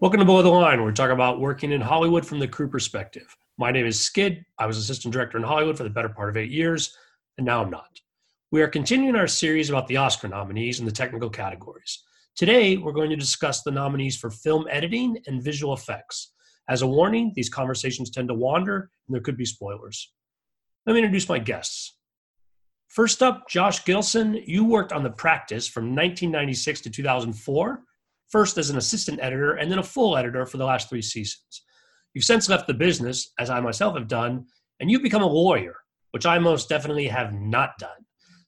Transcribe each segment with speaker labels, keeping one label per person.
Speaker 1: Welcome to Below the Line, where we talk about working in Hollywood from the crew perspective. My name is Skid. I was assistant director in Hollywood for the better part of eight years, and now I'm not. We are continuing our series about the Oscar nominees in the technical categories. Today, we're going to discuss the nominees for film editing and visual effects. As a warning, these conversations tend to wander, and there could be spoilers. Let me introduce my guests. First up, Josh Gilson. You worked on The Practice from 1996 to 2004 first as an assistant editor and then a full editor for the last three seasons. You've since left the business, as I myself have done, and you've become a lawyer, which I most definitely have not done.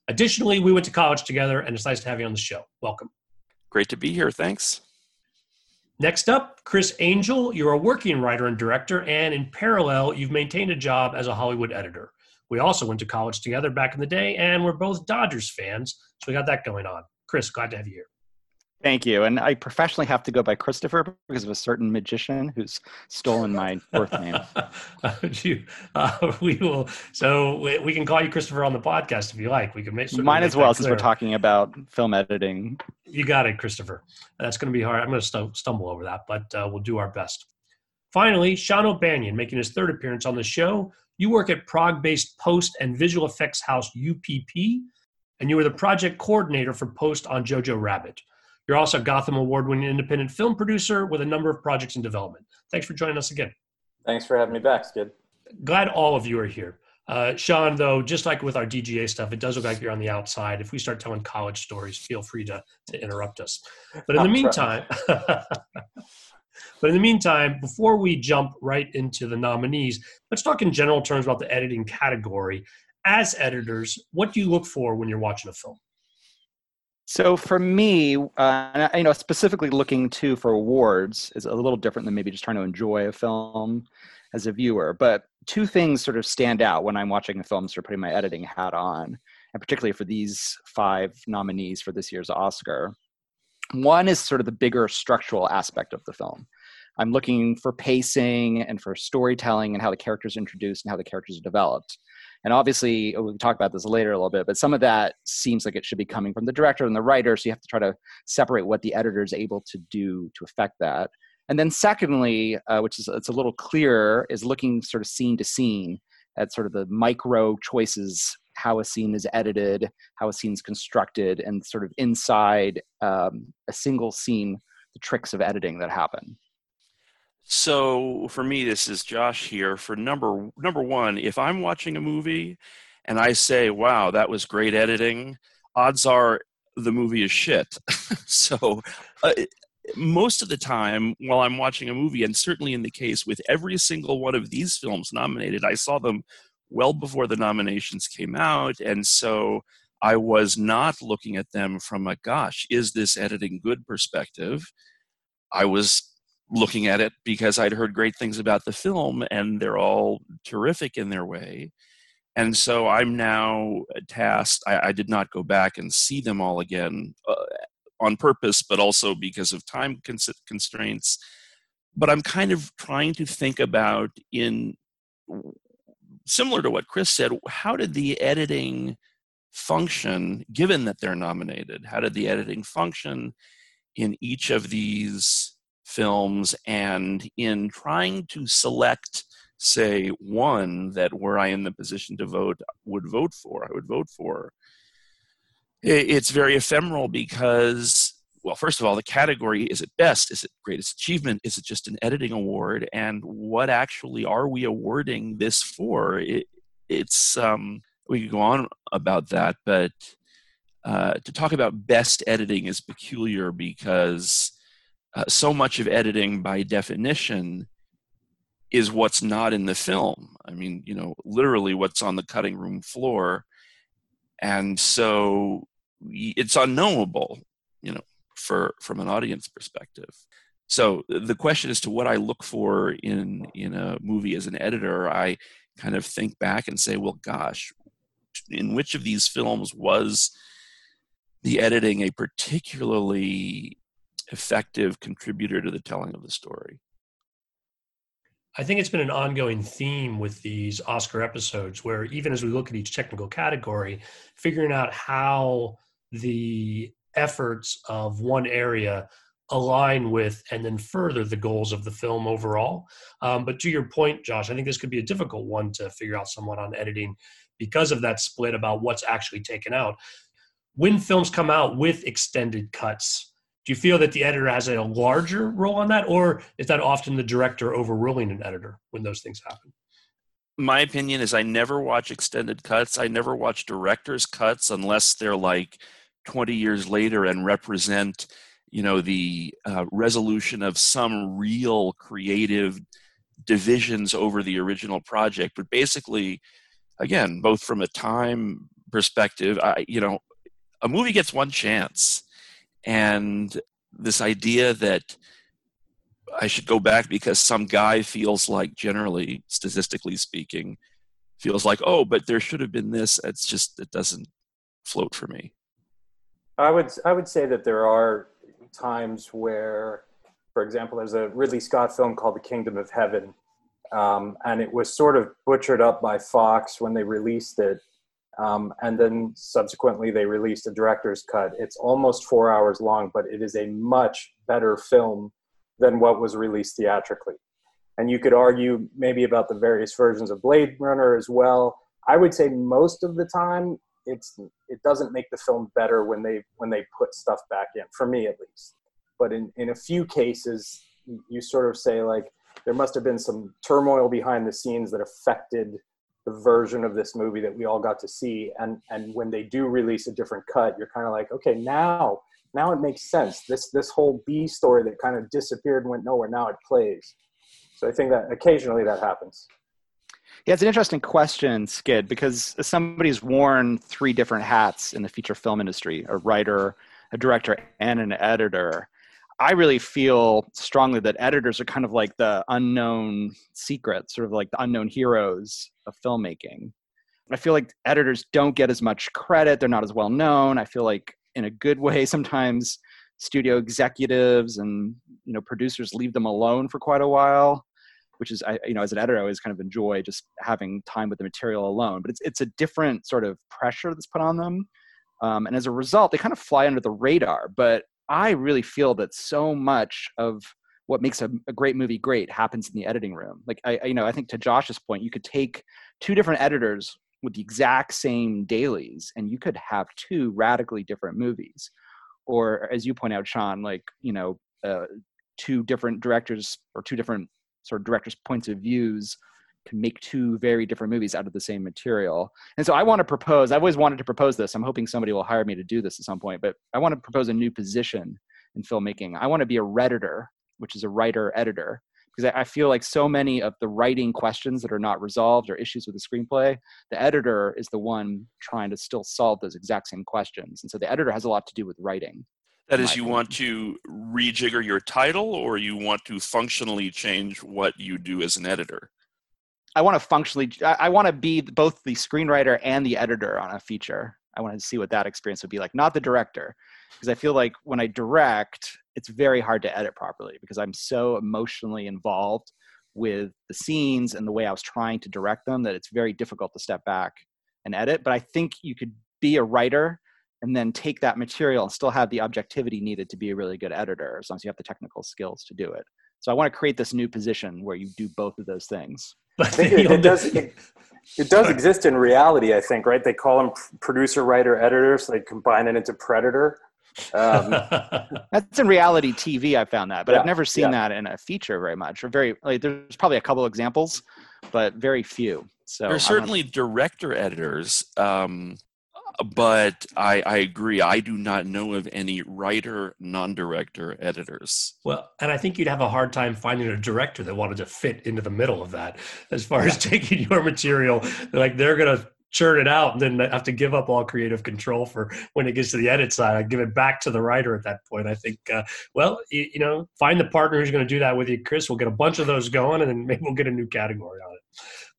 Speaker 1: Additionally, we went to college together, and it's nice to have you on the show. Welcome.
Speaker 2: Great to be here. Thanks.
Speaker 1: Next up, Chris Angel. You're a working writer and director, and in parallel, you've maintained a job as a Hollywood editor. We also went to college together back in the day, and we're both Dodgers fans, so we got that going on. Chris, glad to have you here.
Speaker 3: Thank you. And I professionally have to go by Christopher because of a certain magician who's stolen my birth name.
Speaker 1: you, uh, we will. So we, we, can call you Christopher on the podcast if you like. We can make.
Speaker 3: Might as well, since we're talking about film editing.
Speaker 1: You got it, Christopher. That's going to be hard. I'm going to st- stumble over that, but uh, we'll do our best. Finally, Sean O'Banion making his third appearance on the show. You work at Prague-based post and visual effects house UPP, and you were the project coordinator for post on Jojo Rabbit. You're also a Gotham Award winning independent film producer with a number of projects in development. Thanks for joining us again.
Speaker 4: Thanks for having me back, Skid.
Speaker 1: Glad all of you are here. Uh, Sean, though, just like with our DGA stuff, it does look like you're on the outside. If we start telling college stories, feel free to, to interrupt us. But in the meantime, but in the meantime, before we jump right into the nominees, let's talk in general terms about the editing category. As editors, what do you look for when you're watching a film?
Speaker 3: So for me, uh, you know, specifically looking to for awards is a little different than maybe just trying to enjoy a film as a viewer. But two things sort of stand out when I'm watching a film, sort of putting my editing hat on, and particularly for these five nominees for this year's Oscar. One is sort of the bigger structural aspect of the film. I'm looking for pacing and for storytelling and how the characters are introduced and how the characters are developed. And obviously, uh, we'll talk about this later a little bit, but some of that seems like it should be coming from the director and the writer. So you have to try to separate what the editor is able to do to affect that. And then, secondly, uh, which is it's a little clearer, is looking sort of scene to scene at sort of the micro choices, how a scene is edited, how a scene is constructed, and sort of inside um, a single scene, the tricks of editing that happen.
Speaker 2: So for me, this is Josh here. For number number one, if I'm watching a movie and I say, "Wow, that was great editing," odds are the movie is shit. so uh, most of the time, while I'm watching a movie, and certainly in the case with every single one of these films nominated, I saw them well before the nominations came out, and so I was not looking at them from a "Gosh, is this editing good?" perspective. I was looking at it because I'd heard great things about the film and they're all terrific in their way. And so I'm now tasked. I, I did not go back and see them all again uh, on purpose, but also because of time cons- constraints. But I'm kind of trying to think about in similar to what Chris said, how did the editing function, given that they're nominated? How did the editing function in each of these films and in trying to select say one that were i in the position to vote would vote for i would vote for it's very ephemeral because well first of all the category is it best is it greatest achievement? Is it just an editing award? And what actually are we awarding this for? It, it's um, we could go on about that but uh, to talk about best editing is peculiar because uh, so much of editing by definition is what's not in the film. I mean you know literally what's on the cutting room floor. And so it's unknowable you know for from an audience perspective. So the question as to what i look for in in a movie as an editor i kind of think back and say well gosh in which of these films was the editing a particularly effective contributor to the telling of the story.
Speaker 1: I think it's been an ongoing theme with these Oscar episodes where even as we look at each technical category, figuring out how the efforts of one area align with and then further the goals of the film overall. Um, but to your point, Josh, I think this could be a difficult one to figure out someone on editing because of that split about what's actually taken out. When films come out with extended cuts, do you feel that the editor has a larger role on that, or is that often the director overruling an editor when those things happen?
Speaker 2: My opinion is I never watch extended cuts. I never watch director's cuts unless they're like 20 years later and represent you know the uh, resolution of some real creative divisions over the original project but basically again both from a time perspective i you know a movie gets one chance and this idea that i should go back because some guy feels like generally statistically speaking feels like oh but there should have been this it's just it doesn't float for me
Speaker 4: i would i would say that there are times where, for example, there's a Ridley Scott film called The Kingdom of Heaven, um, and it was sort of butchered up by Fox when they released it. Um, and then subsequently, they released a director's cut. It's almost four hours long, but it is a much better film than what was released theatrically. And you could argue maybe about the various versions of Blade Runner as well. I would say most of the time, it's it doesn't make the film better when they when they put stuff back in for me at least but in in a few cases you sort of say like there must have been some turmoil behind the scenes that affected the version of this movie that we all got to see. And and when they do release a different cut you're kind of like okay now now it makes sense. This this whole b story that kind of disappeared and went nowhere now it plays. So i think that occasionally that happens.
Speaker 3: Yeah, it's an interesting question, Skid, because somebody's worn three different hats in the feature film industry a writer, a director, and an editor. I really feel strongly that editors are kind of like the unknown secret, sort of like the unknown heroes of filmmaking. I feel like editors don't get as much credit, they're not as well known. I feel like, in a good way, sometimes studio executives and you know producers leave them alone for quite a while which is I, you know as an editor I always kind of enjoy just having time with the material alone. But it's it's a different sort of pressure that's put on them, um, and as a result, they kind of fly under the radar. But I really feel that so much of what makes a, a, great movie great happens in the editing room. Like I, I, you know, I think to Josh's point, you could take two different editors with the exact same dailies, and you could have two radically different movies. Or as you point out, Sean, like you know, uh, two different directors or two different sort of directors' points of views can make two very different movies out of the same material. And so I want to propose, I've always wanted to propose this. I'm hoping somebody will hire me to do this at some point, but I want to propose a new position in filmmaking. I want to be a redditor, which is a writer editor, because I feel like so many of the writing questions that are not resolved or issues with the screenplay, the editor is the one trying to still solve those exact same questions. And so the editor has a lot to do with writing.
Speaker 2: That is, you want to rejigger your title, or you want to functionally change what you do as an editor.
Speaker 3: I want to functionally. I want to be both the screenwriter and the editor on a feature. I want to see what that experience would be like, not the director, because I feel like when I direct, it's very hard to edit properly because I'm so emotionally involved with the scenes and the way I was trying to direct them that it's very difficult to step back and edit. But I think you could be a writer and then take that material and still have the objectivity needed to be a really good editor as long as you have the technical skills to do it so i want to create this new position where you do both of those things
Speaker 4: I think it, it does it, it does exist in reality i think right? They call them producer writer editors so they combine it into predator. Um,
Speaker 3: that's in reality tv i found that but yeah, i've never seen yeah. that in a feature very much or very like there's probably a couple examples but very few so
Speaker 2: there's certainly director editors um, but I, I agree. I do not know of any writer, non-director editors.
Speaker 1: Well, and I think you'd have a hard time finding a director that wanted to fit into the middle of that. As far as taking your material, like they're gonna churn it out and then have to give up all creative control for when it gets to the edit side. I give it back to the writer at that point. I think, uh, well, you, you, know, find the partner who's going to do that with you, Chris. We'll get a bunch of those going, and then maybe we'll get a new category on it.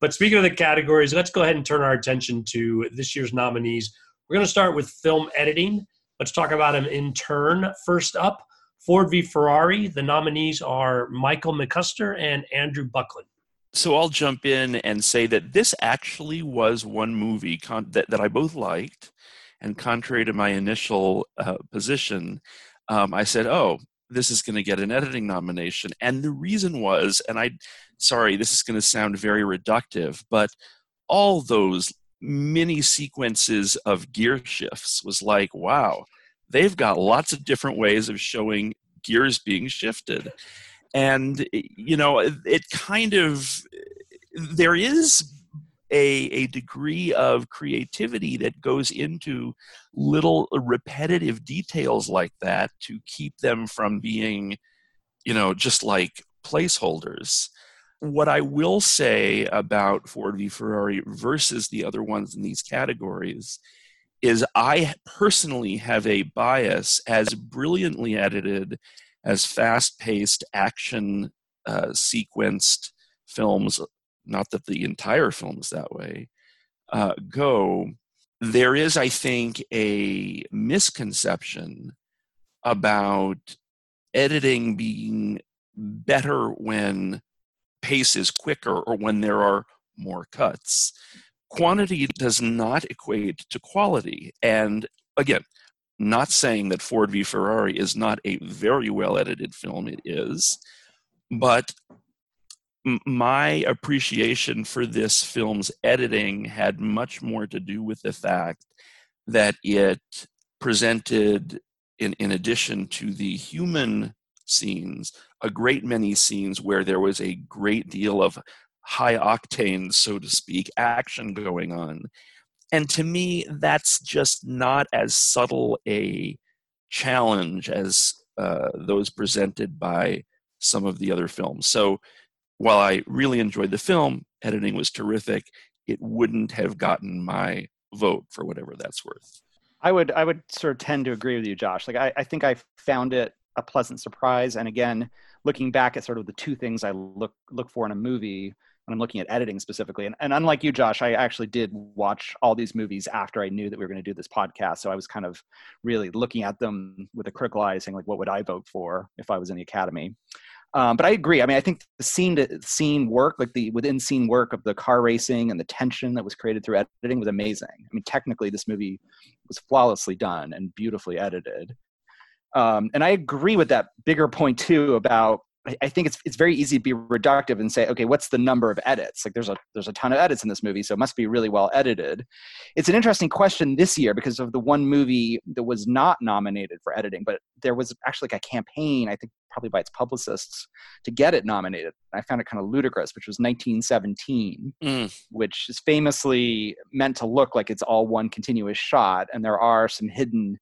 Speaker 1: But speaking of the categories, let's go ahead and turn our attention to this year's nominees we're going to start with film editing. Let's talk about them in turn. First up, Ford v Ferrari. The nominees are Michael McCusker and Andrew Buckland.
Speaker 2: So I'll jump in and say that this actually was one movie con- that, that I both liked. And contrary to my initial uh, position, um, I said, oh, this is going to get an editing nomination. And the reason was, and I, sorry, this is going to sound very reductive, but all those mini sequences of gear shifts was like, wow, they've got lots of different ways of showing gears being shifted. And, eh, you know, it kind of, there is a, a degree of creativity that goes into little repetitive details like that to keep them from being, you know, just like placeholders. What I will say about Ford v Ferrari versus the other ones in these categories is I personally have a bias as brilliantly edited, as fast paced, action uh, sequenced films not that the entire film is that way, uh, go, there is, I think, a misconception about editing being better when pace is quicker or when there are more cuts. Quantity does not equate to quality. And again, not saying that Ford v Ferrari is not a very well edited film, it is. But my appreciation for this film's editing had much more to do with the fact that it presented, in, in addition to the human scenes, a great many scenes where there was a great deal of high octane, so to speak, action going on. And to me, that's just not as subtle a challenge as uh, those presented by some of the other films. So while I really enjoyed the film, editing was terrific. It wouldn't have gotten my vote for whatever that's worth.
Speaker 3: I would I would sort of tend to agree with you, Josh. Like I, I think I found it a pleasant surprise. And again, looking back at sort of the two things I look look for in a movie when I'm looking at editing specifically. And, and unlike you, Josh, I actually did watch all these movies after I knew that we were going to do this podcast. So I was kind of really looking at them with a critical eye, saying like, what would I vote for if I was in the Academy? Um, but I agree. I mean, I think the scene to scene work, like the within scene work of the car racing and the tension that was created through editing was amazing. I mean, technically, this movie was flawlessly done and beautifully edited. Um, and I agree with that bigger point too about I think it's it's very easy to be reductive and say, okay, what's the number of edits? Like there's a there's a ton of edits in this movie, so it must be really well edited. It's an interesting question this year because of the one movie that was not nominated for editing, but there was actually like a campaign, I think probably by its publicists, to get it nominated. I found it kind of ludicrous, which was 1917, mm. which is famously meant to look like it's all one continuous shot, and there are some hidden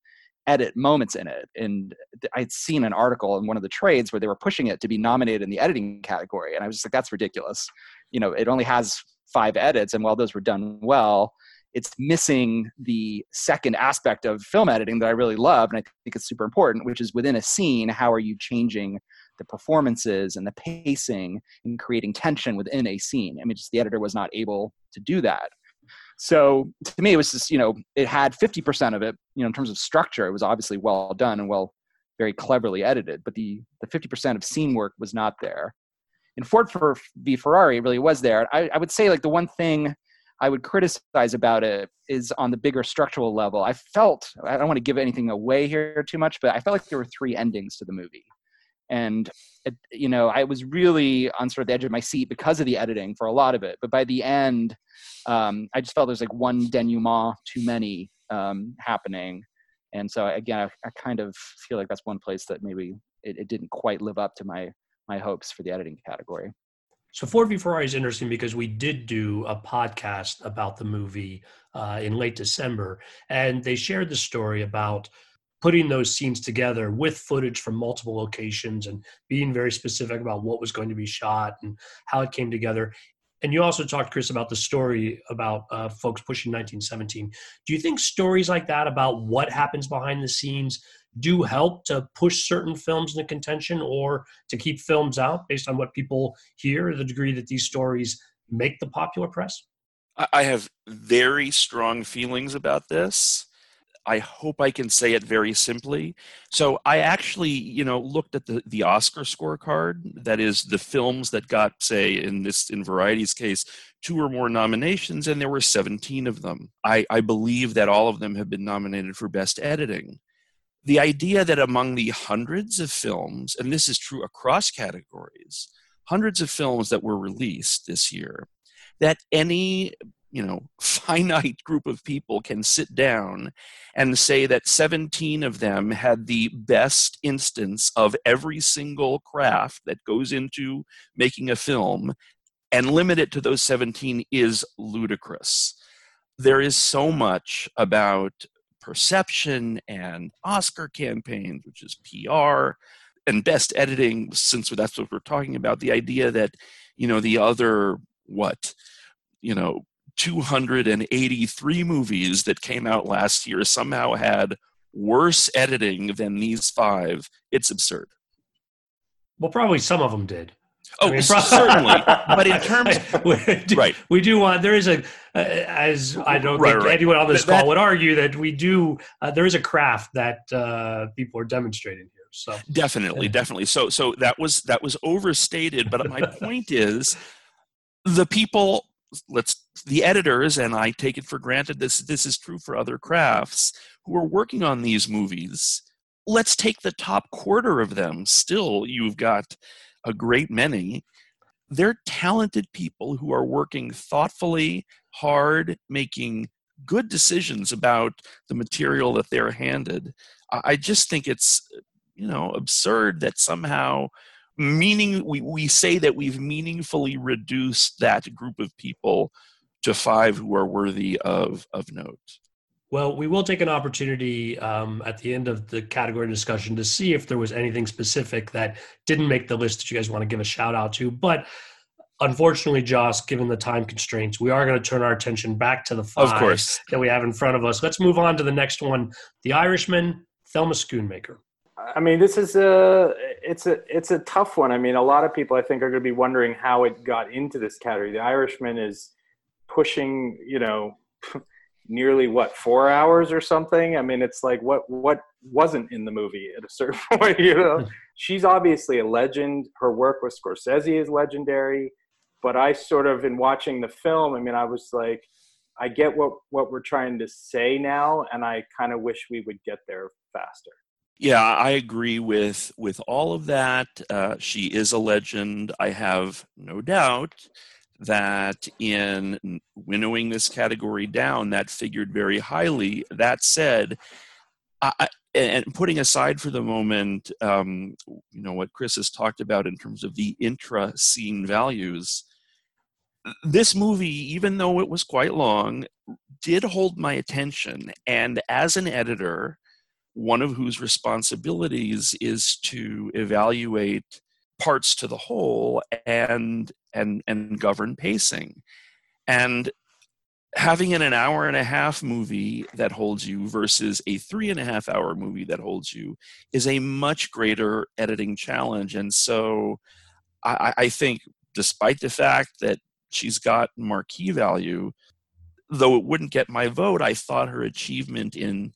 Speaker 3: edit moments in it. And I'd seen an article in one of the trades where they were pushing it to be nominated in the editing category. And I was just like, that's ridiculous. You know, it only has five edits. And while those were done well, it's missing the second aspect of film editing that I really love. And I think it's super important, which is within a scene, how are you changing the performances and the pacing and creating tension within a scene? I mean, just the editor was not able to do that. So to me, it was just, you know, it had 50% of it, you know, in terms of structure, it was obviously well done and well, very cleverly edited, but the, the 50% of scene work was not there. In Ford for v Ferrari, it really was there. I, I would say like the one thing I would criticize about it is on the bigger structural level. I felt, I don't want to give anything away here too much, but I felt like there were three endings to the movie and it, you know i was really on sort of the edge of my seat because of the editing for a lot of it. But by the end um, i just felt there's like one denouement too many um, happening. And so again I, I, kind of feel like that's one place that maybe it, it, didn't quite live up to my my hopes for the editing category.
Speaker 1: So Ford v Ferrari is interesting because we did do a podcast about the movie uh, in late December, and they shared the story about putting those scenes together with footage from multiple locations and being very specific about what was going to be shot and how it came together. And you also talked, Chris, about the story about uh, folks pushing 1917. Do you think stories like that about what happens behind the scenes do help to push certain films into contention or to keep films out based on what people hear, the degree that these stories make the popular press?
Speaker 2: I have very strong feelings about this. I hope I can say it very simply. So I actually, you know, looked at the, the Oscar scorecard. That is the films that got, say, in this in Variety's case, two or more nominations, and there were 17 of them. I, I believe that all of them have been nominated for best editing. the idea that among the hundreds of films, and this is true across categories, hundreds of films that were released this year, that any you know finite group of people can sit down and say that 17 of them had the best instance of every single craft that goes into making a film and limit it to those 17 is ludicrous. There is so much about perception and oscar campaigns which is pr and best editing since that's what we're talking about the idea that you know the other what you know 283 movies that came out last year somehow had worse editing than these five, it's absurd.
Speaker 1: Well, probably some of them did.
Speaker 2: Oh, I mean, certainly. but in terms,
Speaker 1: we do, right? We do want there is a, uh, as I don't right, think right. anyone on this that, call would argue that we do. Uh, there is a craft that uh, people are demonstrating here. So
Speaker 2: definitely, definitely. So, so that was that was overstated. But my point is, the people let's the editors and i take it for granted this this is true for other crafts who are working on these movies let's take the top quarter of them. Still you've got a great many. They're talented people who are working thoughtfully hard making good decisions about the material that they're handed. I just think it's you know absurd that somehow meaning we, we say that we've meaningfully reduced that group of people to five who are worthy of of note
Speaker 1: well we will take an opportunity um, at the end of the category discussion to see if there was anything specific that didn't make the list that you guys want to give a shout out to but unfortunately josh given the time constraints we are going to turn our attention back to the five
Speaker 2: of course.
Speaker 1: that we have in front of us let's move on to the next one the irishman thelma schoonmaker
Speaker 4: I mean, this is a it's a it's a tough one. I mean, a lot of people I think are going to be wondering how it got into this category. The Irishman is pushing, you know, nearly what four hours or something. I mean, it's like what what wasn't in the movie at a certain point. You know, she's obviously a legend. Her work with Scorsese is legendary. But I sort of, in watching the film, I mean, I was like, I get what what we're trying to say now, and I kind of wish we would get there faster.
Speaker 2: Yeah, I agree with with all of that. Uh, she is a legend. I have no doubt that in winnowing this category down, that figured very highly. That said, I, and putting aside for the moment, um, you know what Chris has talked about in terms of the intra-scene values. This movie, even though it was quite long, did hold my attention, and as an editor one of whose responsibilities is to evaluate parts to the whole and and and govern pacing. And having an, an hour and a half movie that holds you versus a three and a half hour movie that holds you is a much greater editing challenge. And so i, I think despite the fact that she's got marquee value though it wouldn't get my vote i thought her achievement in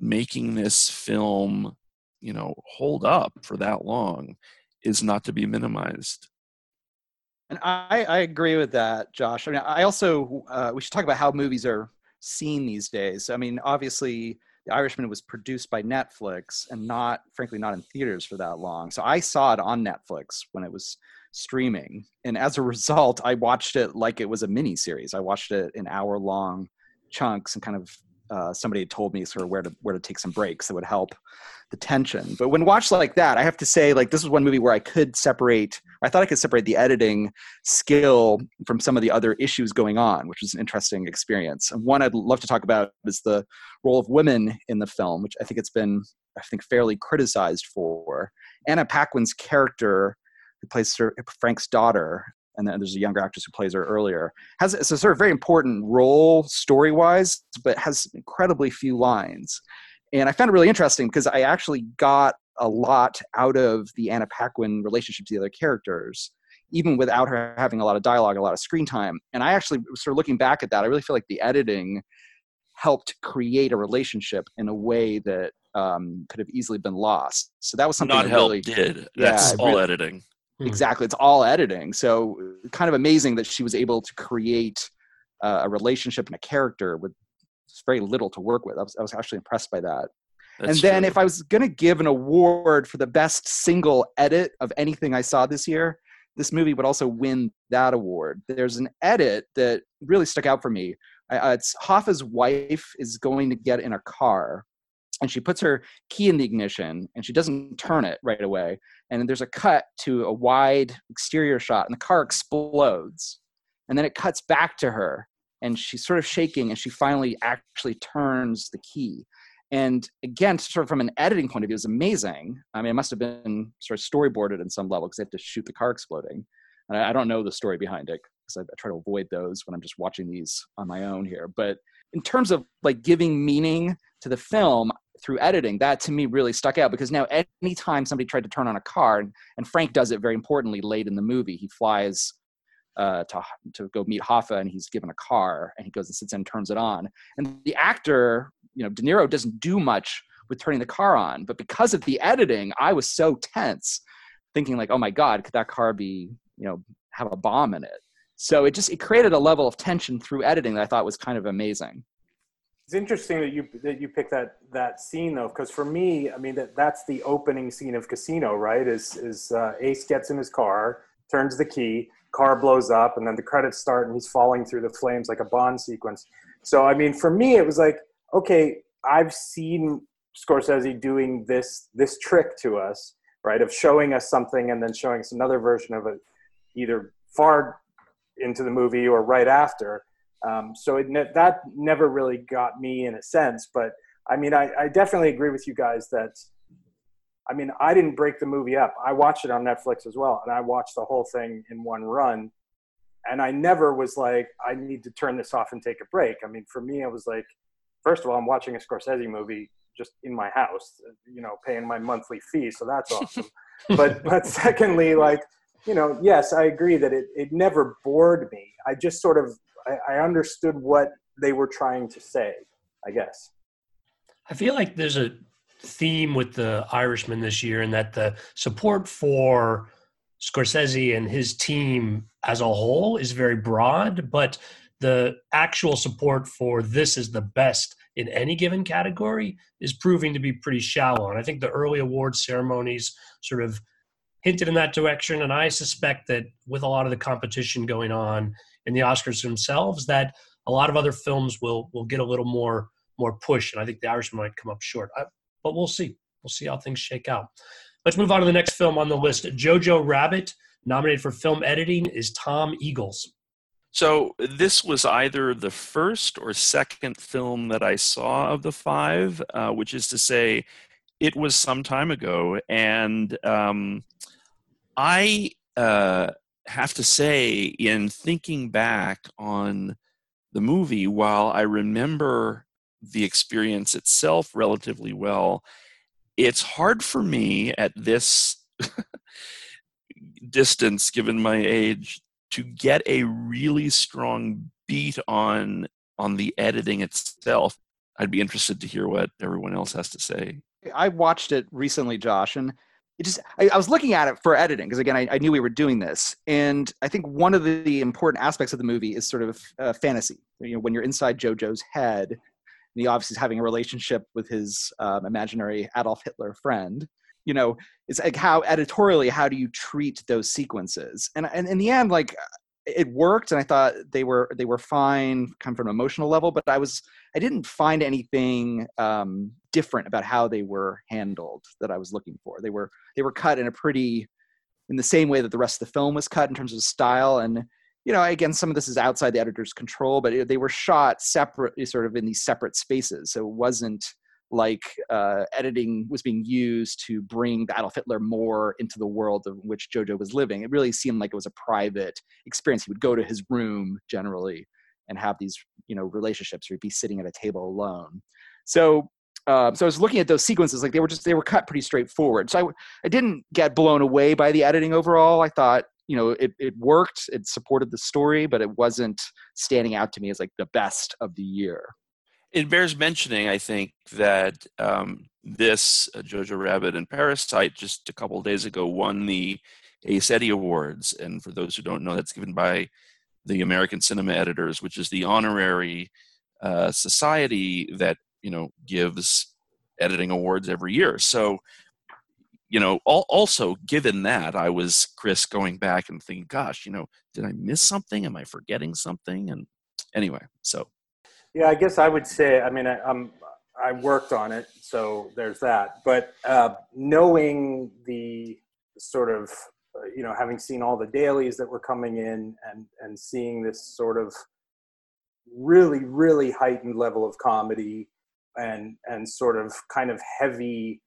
Speaker 2: making this film, you know, hold up for that long is not to be minimized.
Speaker 3: And I, I agree with that, Josh. I mean, I also uh, we should talk about how movies are seen these days. I mean, obviously, The Irishman was produced by Netflix and not, frankly, not in theaters for that long. So I saw it on Netflix when it was streaming, and as a result, I watched it like it was a mini series. I watched it in hour long chunks and kind of uh, somebody had told me sort of where to where to take some breaks that would help the tension. But when watched like that, I have to say like this was one movie where I could separate. I thought I could separate the editing skill from some of the other issues going on, which was an interesting experience. And one I'd love to talk about is the role of women in the film, which I think it's been I think fairly criticized for. Anna Paquin's character, who plays Frank's daughter, and then there's a younger actress who plays her earlier has it's a sort of very important role story wise but has incredibly few lines and i found it really interesting because i actually got a lot out of the anna paquin relationship to the other characters even without her having a lot of dialogue a lot of screen time and i actually sort of looking back at that i really feel like the editing helped create a relationship in a way that um, could have easily been lost so that was something
Speaker 2: not
Speaker 3: that really,
Speaker 2: did that's yeah, all really, editing
Speaker 3: Hmm. Exactly. It's all editing. So kind of amazing that she was able to create uh, a relationship and a character with very little to work with. I was, I was actually impressed by that. That's and then true. if I was going to give an award for the best single edit of anything I saw this year, this movie would also win that award. There's an edit that really stuck out for me. Uh, it's Hoffa's wife is going to get in a car and she puts her key in the ignition and she doesn't turn it right away and there's a cut to a wide exterior shot and the car explodes and then it cuts back to her and she's sort of shaking and she finally actually turns the key. And again sort of from an editing point of view is amazing. I mean it must have been sort of storyboarded in some level because they have to shoot the car exploding. And I, don't know the story behind it because I, I try to avoid those when i'm just watching these on my own here. But in terms of like giving meaning to the film through editing that to me really stuck out because now anytime somebody tried to turn on a car and frank does it very importantly late in the movie he flies uh, to to go meet Hoffa, and he's given a car, and he goes and sits in and turns it on. And the actor, you know, De Niro doesn't do much with turning the car on, but because of the editing, I was so tense, thinking like, oh my god, could that car be, you know, have a bomb in it? So it just it created a level of tension through editing that I thought was kind of amazing.
Speaker 4: It's interesting that you that you picked that that scene though, because for me, I mean that that's the opening scene of Casino, right? Is is uh, Ace gets in his car, turns the key, car blows up and then the credits start and he's falling through the flames like a bond sequence. So i mean for me it was like okay i've seen scorsese doing this this trick to us right of showing us something and then showing us another version of it either far into the movie or right after. Um, so it ne- that never really got me in a sense but i mean I, I definitely agree with you guys that I mean, I didn't break the movie up. I watched it on Netflix as well, and I watched the whole thing in one run. And I never was like, I need to turn this off and take a break. I mean, for me, I was like, first of all, I'm watching a Scorsese movie just in my house, you know, paying my monthly fee, so that's awesome. but but secondly, like, you know, yes, I agree that it it never bored me. I just sort of I, I understood what they were trying to say, I guess.
Speaker 1: I feel like there's a theme with the Irishman this year, and that the support for Scorsese and his team as a whole is very broad, but the actual support for this is the best in any given category is proving to be pretty shallow. And I think the early awards ceremonies sort of hinted in that direction. And I suspect that with a lot of the competition going on in the Oscars themselves, that a lot of other films will will get a little more more push. And I think the Irishman might come up short. I, but we'll see. We'll see how things shake out. Let's move on to the next film on the list. Jojo Rabbit, nominated for film editing, is Tom Eagles.
Speaker 2: So this was either the first or second film that I saw of the five, uh, which is to say, it was some time ago, and um, I uh, have to say, in thinking back on the movie, while I remember the experience itself relatively well. It's hard for me at this distance, given my age, to get a really strong beat on on the editing itself. I'd be interested to hear what everyone else has to say.
Speaker 3: I watched it recently, Josh, and it just I, I was looking at it for editing because again I, I, knew we were doing this, and I think one of the, important aspects of the movie is sort of uh, fantasy. You know, when you're inside JoJo's head, and he obviously is having a relationship with his um, imaginary Adolf Hitler friend. You know, it's like how editorially, how do you treat those sequences? And, and in the end, like it worked, and I thought they were they were fine, kind from an emotional level. But I was I didn't find anything um, different about how they were handled that I was looking for. They were they were cut in a pretty in the same way that the rest of the film was cut in terms of style and you know, again, some of this is outside the editor's control, but they were shot separately, sort of in these separate spaces. So it wasn't like uh, editing was being used to bring Adolf Hitler more into the world of which Jojo was living. It really seemed like it was a private experience. He would go to his room generally and have these, you know, relationships, or he'd be sitting at a table alone. So uh, so I was looking at those sequences, like they were just they were cut pretty straightforward. So I I didn't get blown away by the editing overall. I thought you know it, it worked it supported the story but it wasn't standing out to me as like the best of the year
Speaker 2: it bears mentioning i think that um, this uh, jojo rabbit and parasite just a couple days ago won the ACE Eddie awards and for those who don't know that's given by the american cinema editors which is the honorary uh, society that you know gives editing awards every year. So, you know, also given that, I was Chris going back and thinking, gosh, you know, did I miss something? Am I forgetting something? And anyway, so.
Speaker 4: Yeah, I guess I would say, I mean, I, I'm, I worked on it, so there's that. But uh, knowing the sort of, uh, you know, having seen all the dailies that were coming in and and seeing this sort of really, really heightened level of comedy and and sort of kind of heavy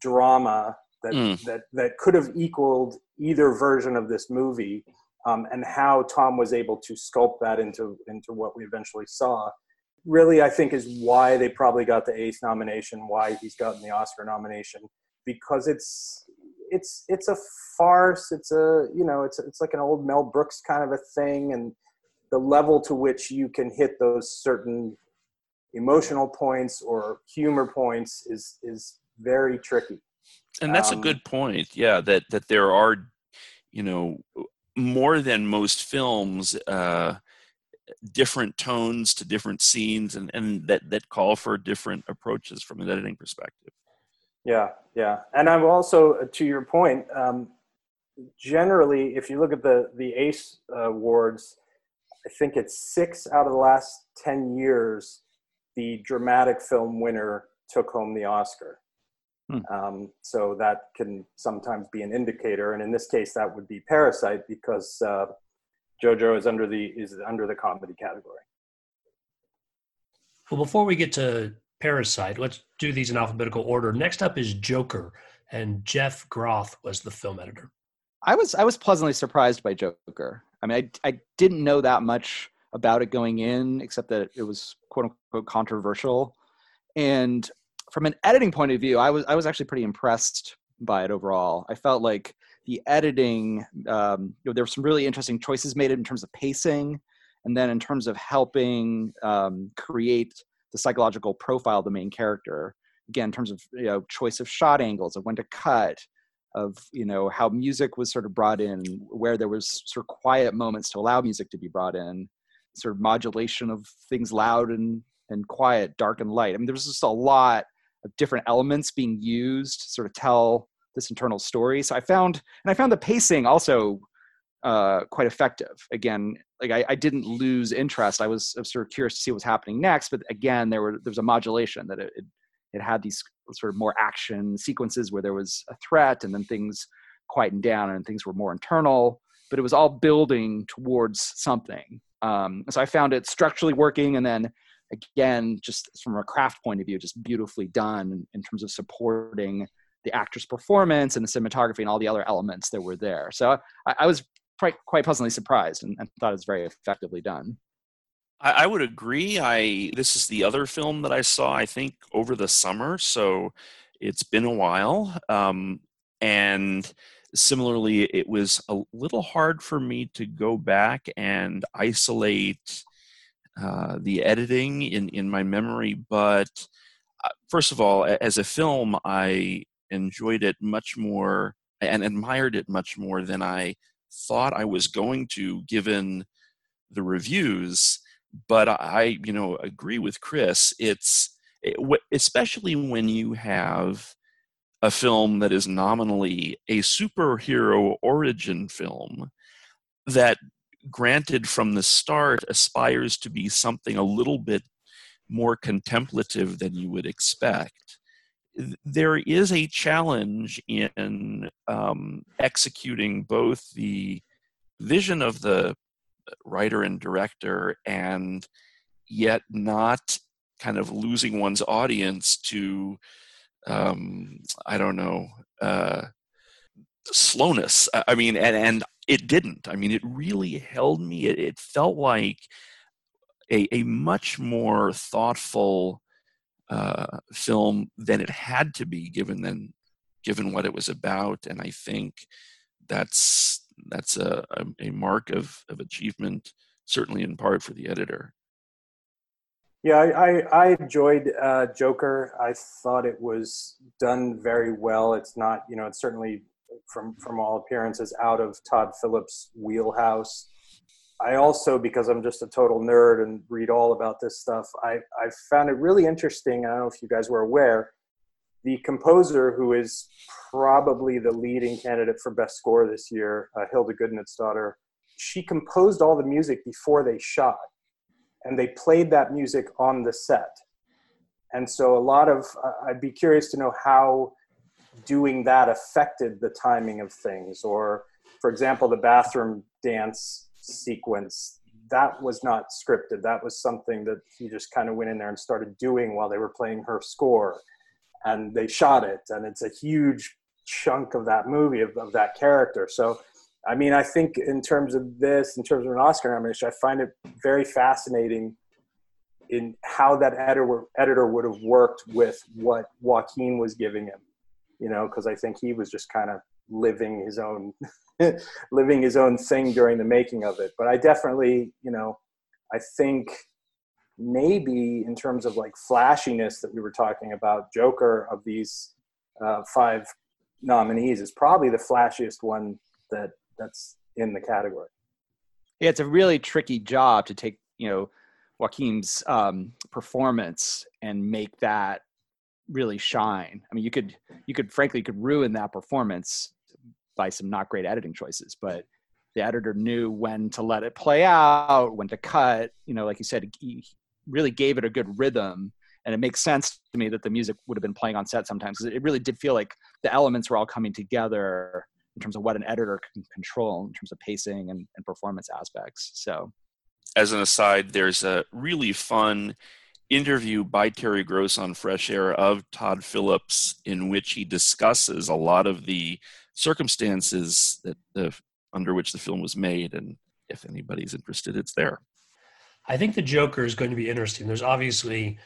Speaker 4: drama that mm. that that could have equaled either version of this movie, um, and how Tom was able to sculpt that into into what we eventually saw. Really, I think is why they probably got the Ace nomination, why he's gotten the Oscar nomination, because it's it's it's a farce. It's a you know it's it's like an old Mel Brooks kind of a thing, and the level to which you can hit those certain emotional points or humor points is is very tricky
Speaker 2: and that's um, a good point yeah that that there are you know more than most films uh different tones to different scenes and and that that call for different approaches from an editing perspective
Speaker 4: yeah yeah and i'm also uh, to your point um generally if you look at the the ace awards i think it's six out of the last 10 years the dramatic film winner took home the Oscar. Hmm. Um, so that can sometimes be an indicator, and in this case, that would be Parasite because uh, JoJo is under the is under the comedy category.
Speaker 1: Well, before we get to Parasite, let's do these in alphabetical order. Next up is Joker, and Jeff Groth was the film editor.
Speaker 3: I was I was pleasantly surprised by Joker. I mean, I I didn't know that much about it going in, except that it was quote unquote controversial. And from an editing point of view, I was I was actually pretty impressed by it overall. I felt like the editing, um, you know, there were some really interesting choices made in terms of pacing, and then in terms of helping um, create the psychological profile of the main character. Again, in terms of you know choice of shot angles, of when to cut, of you know how music was sort of brought in, where there was sort of quiet moments to allow music to be brought in, sort of modulation of things loud and and quiet, dark and light. I mean, there was just a lot of different elements being used to sort of tell this internal story. So I found, and I found the pacing also uh, quite effective. Again, like I, I, didn't lose interest. I was, sort of curious to see what was happening next, but again, there were there was a modulation that it, it, it had these sort of more action sequences where there was a threat, and then things quietened down and things were more internal. But it was all building towards something. Um, so I found it structurally working, and then again, just from a craft point of view, just beautifully done in terms of supporting the actor's performance and the cinematography and all the other elements that were there. So I, I was quite quite pleasantly surprised and, and thought it was very effectively done.
Speaker 2: I, I, would agree. I this is the other film that I saw. I think over the summer, so it's been a while. Um, and similarly, it was a little hard for me to go back and isolate uh, the editing in, in my memory. But uh, first of all, as a film, I enjoyed it much more and admired it much more than I thought I was going to, given the reviews. But I, you know, agree with Chris. It's it, especially when you have a film that is nominally a superhero origin film that granted from the start aspires to be something a little bit more contemplative than you would expect there is a challenge in um, executing both the vision of the writer and director and yet not kind of losing one's audience to um, I don't know, uh, slowness. I mean, and, and it didn't. I mean, it really held me. It, it felt like a, a much more thoughtful uh, film than it had to be, given then, given what it was about. And I think that's that's a, a, mark of, of achievement, certainly in part for the editor.
Speaker 4: Yeah, I, I, enjoyed uh, Joker. I thought it was done very well. It's not, you know, it's certainly from from all appearances out of Todd Phillips' wheelhouse. I also, because I'm just a total nerd and read all about this stuff, I, I found it really interesting. I don't know if you guys were aware the composer, who is probably the leading candidate for best score this year, uh, Hildur Guðnadóttir, she composed all the music before they shot, and they played that music on the set. And so, a lot of uh, I'd be curious to know how doing that affected the timing of things, or for example, the bathroom dance sequence that was not scripted. That was something that he just kind of went in there and started doing while they were playing her score. And they shot it and it's a huge chunk of that movie of, of that character. So i mean i think in terms of this in terms of an oscar nomination i find it very fascinating in how that editor editor would have worked with what joaquin was giving him you know because i think he was just kind of living his own living his own thing during the making of it but i definitely you know i think maybe in terms of like flashiness that we were talking about, Joker of these uh, five nominees is probably the flashiest one that that's in the category.
Speaker 3: Yeah, it's a really tricky job to take, you know, Joaquin's um, performance and make that really shine. I mean, you could, you could, frankly, could ruin that performance by some not great editing choices, but the editor knew when to let it play out, when to cut. You know, like you said, he, really gave it a good rhythm and it makes sense to me that the music would have been playing on set sometimes because it really did feel like the elements were all coming together in terms of what an editor can control in terms of pacing and, and performance aspects so
Speaker 2: as an aside there's a really fun interview by terry gross on fresh air of todd phillips in which he discusses a lot of the circumstances that the, under which the film was made and if anybody's interested it's there
Speaker 1: I think the Joker is going to be interesting. There's obviously,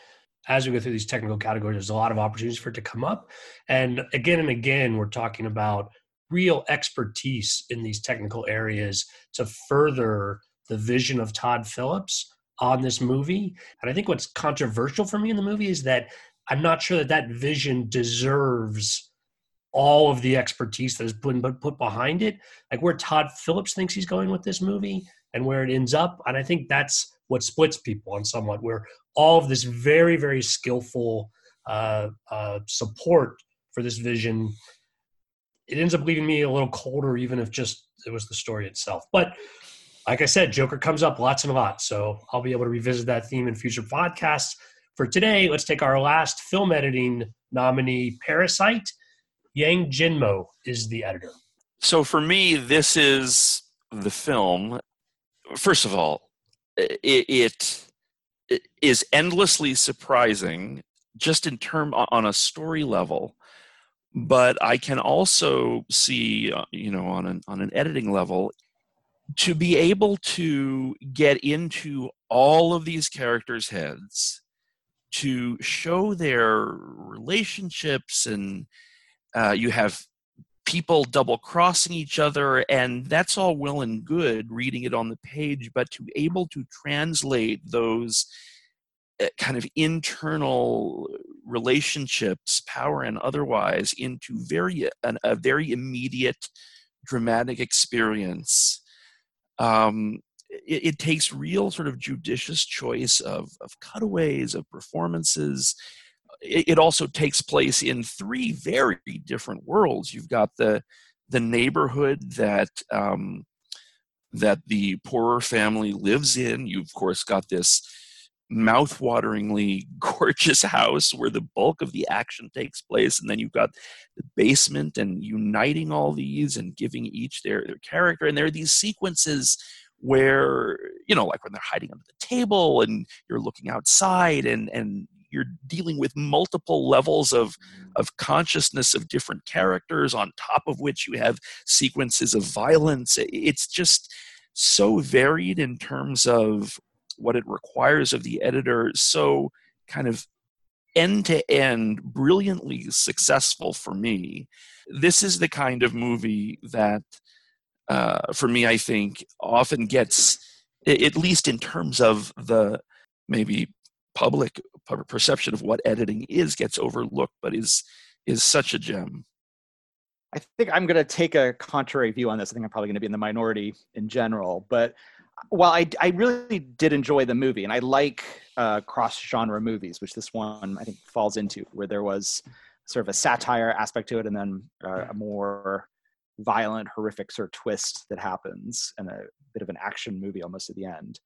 Speaker 1: as we go through these technical categories, there's a lot of opportunities for it to come up. And again and again, we're talking about real expertise in these technical areas to further the vision of Todd Phillips on this movie. And I think what's controversial for me in the movie is that I'm not sure that that vision deserves all of the expertise that is put, put behind it. Like where Todd Phillips thinks he's going with this movie and where it ends up. And I think that's what splits people on somewhat, where all of this very, very skillful uh, uh, support for this vision, it ends up leaving me a little colder, even if just it was the story itself. But like I said, Joker comes up lots and lots, so I'll be able to revisit that theme in future podcasts. For today, let's take our last film editing nominee, Parasite. Yang Jinmo is the editor.
Speaker 2: So for me, this is the film. First of all, it, it is endlessly surprising just in term on a story level but i can also see uh, you know on an on an editing level to be able to get into all of these characters heads to show their relationships and uh, you have people double crossing each other and that's all well and good reading it on the page but to be able to translate those uh, kind of internal relationships power and otherwise into very an, a very immediate dramatic experience um, it, it, takes real sort of judicious choice of, of cutaways of performances it also takes place in three very different worlds. You've got the the neighborhood that um, that the poorer family lives in. You've of course got this mouth-wateringly gorgeous house where the bulk of the action takes place, and then you've got the basement and uniting all these and giving each their their character. And there are these sequences where you know like when they're hiding under the table and you're looking outside and and you're dealing with multiple levels of of consciousness of different characters on top of which you have sequences of violence it's just so varied in terms of what it requires of the editor so kind of end to end brilliantly successful for me this is the kind of movie that uh, for me i think often gets at least in terms of the maybe public perception of what editing is gets overlooked, but is is such a gem.
Speaker 3: I think I'm going to take a contrary view on this. I think I'm probably going to be in the minority in general. But while I, I really did enjoy the movie, and I like uh, cross genre movies, which this one I think falls into, where there was sort of a satire aspect to it, and then uh, a more violent, horrific sort of twist that happens, and a bit of an action movie almost at the end.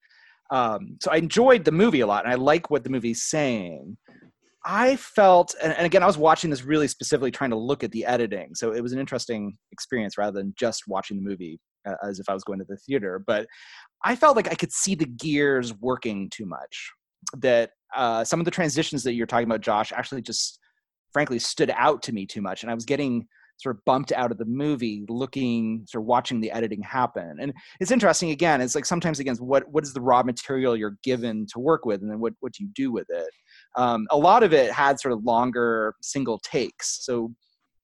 Speaker 3: Um, so I enjoyed the movie a lot, and I like what the movie's saying. I felt, and, and, again, I was watching this really specifically trying to look at the editing, so it was an interesting experience rather than just watching the movie uh, as if I was going to the theater. But I felt like I could see the gears working too much. That uh, some of the transitions that you're talking about, Josh, actually just frankly stood out to me too much, and I was getting sort of bumped out of the movie looking sort of watching the editing happen and it's interesting again it's like sometimes again what what is the raw material you're given to work with and then what what do you do with it um, a lot of it had sort of longer single takes so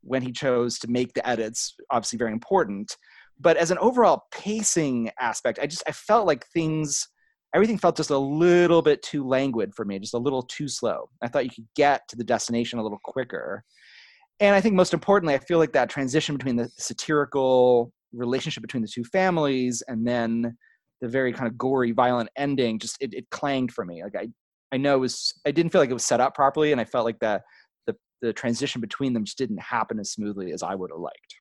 Speaker 3: when he chose to make the edits obviously very important but as an overall pacing aspect i just i felt like things everything felt just a little bit too languid for me just a little too slow. I thought you could get to the destination a little quicker. And i think most importantly i feel like that transition between the satirical relationship between the two families and then the very kind of gory violent ending just it, it clanged for me. Like i i know it was i didn't feel like it was set up properly and i felt like that the the transition between them just didn't happen as smoothly as i would have liked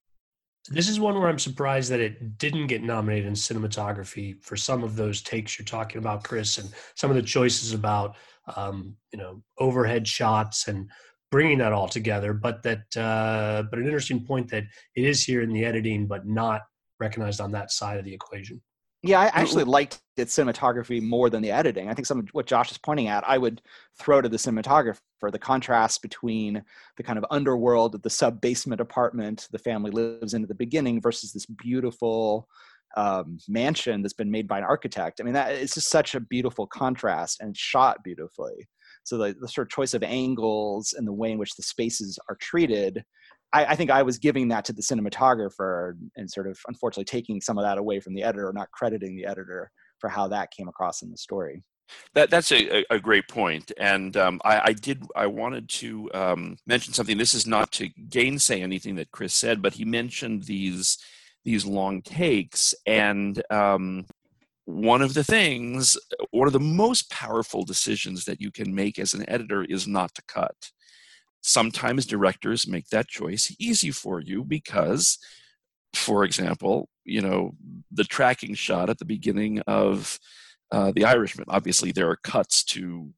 Speaker 1: this is one where I'm surprised that it didn't get nominated in cinematography for some of those takes you're talking about, Chris, and some of the choices about um, you know overhead shots and bringing that all together. But that, uh, but an interesting point that it is here in the editing, but not recognized on that side of the equation.
Speaker 3: Yeah, I actually liked its cinematography more than the editing. I think some of what Josh is pointing at, I would throw to the cinematographer the contrast between the kind of underworld of the sub basement apartment the family lives in at the beginning versus this beautiful um, mansion that's been made by an architect. I mean, that it's just such a beautiful contrast and shot beautifully. So the, the sort of choice of angles and the way in which the spaces are treated I, I, think I was giving that to the cinematographer and sort of unfortunately taking some of that away from the editor, not crediting the editor for how that came across in the story.
Speaker 2: That that's a, a great point, and um, I, I, did I wanted to um, mention something. This is not to gainsay anything that Chris said, but he mentioned these these long takes, and um, one of the things, one of the most powerful decisions that you can make as an editor is not to cut sometimes directors make that choice easy for you because for example you know the tracking shot at the beginning of uh, the irishman obviously there are cuts to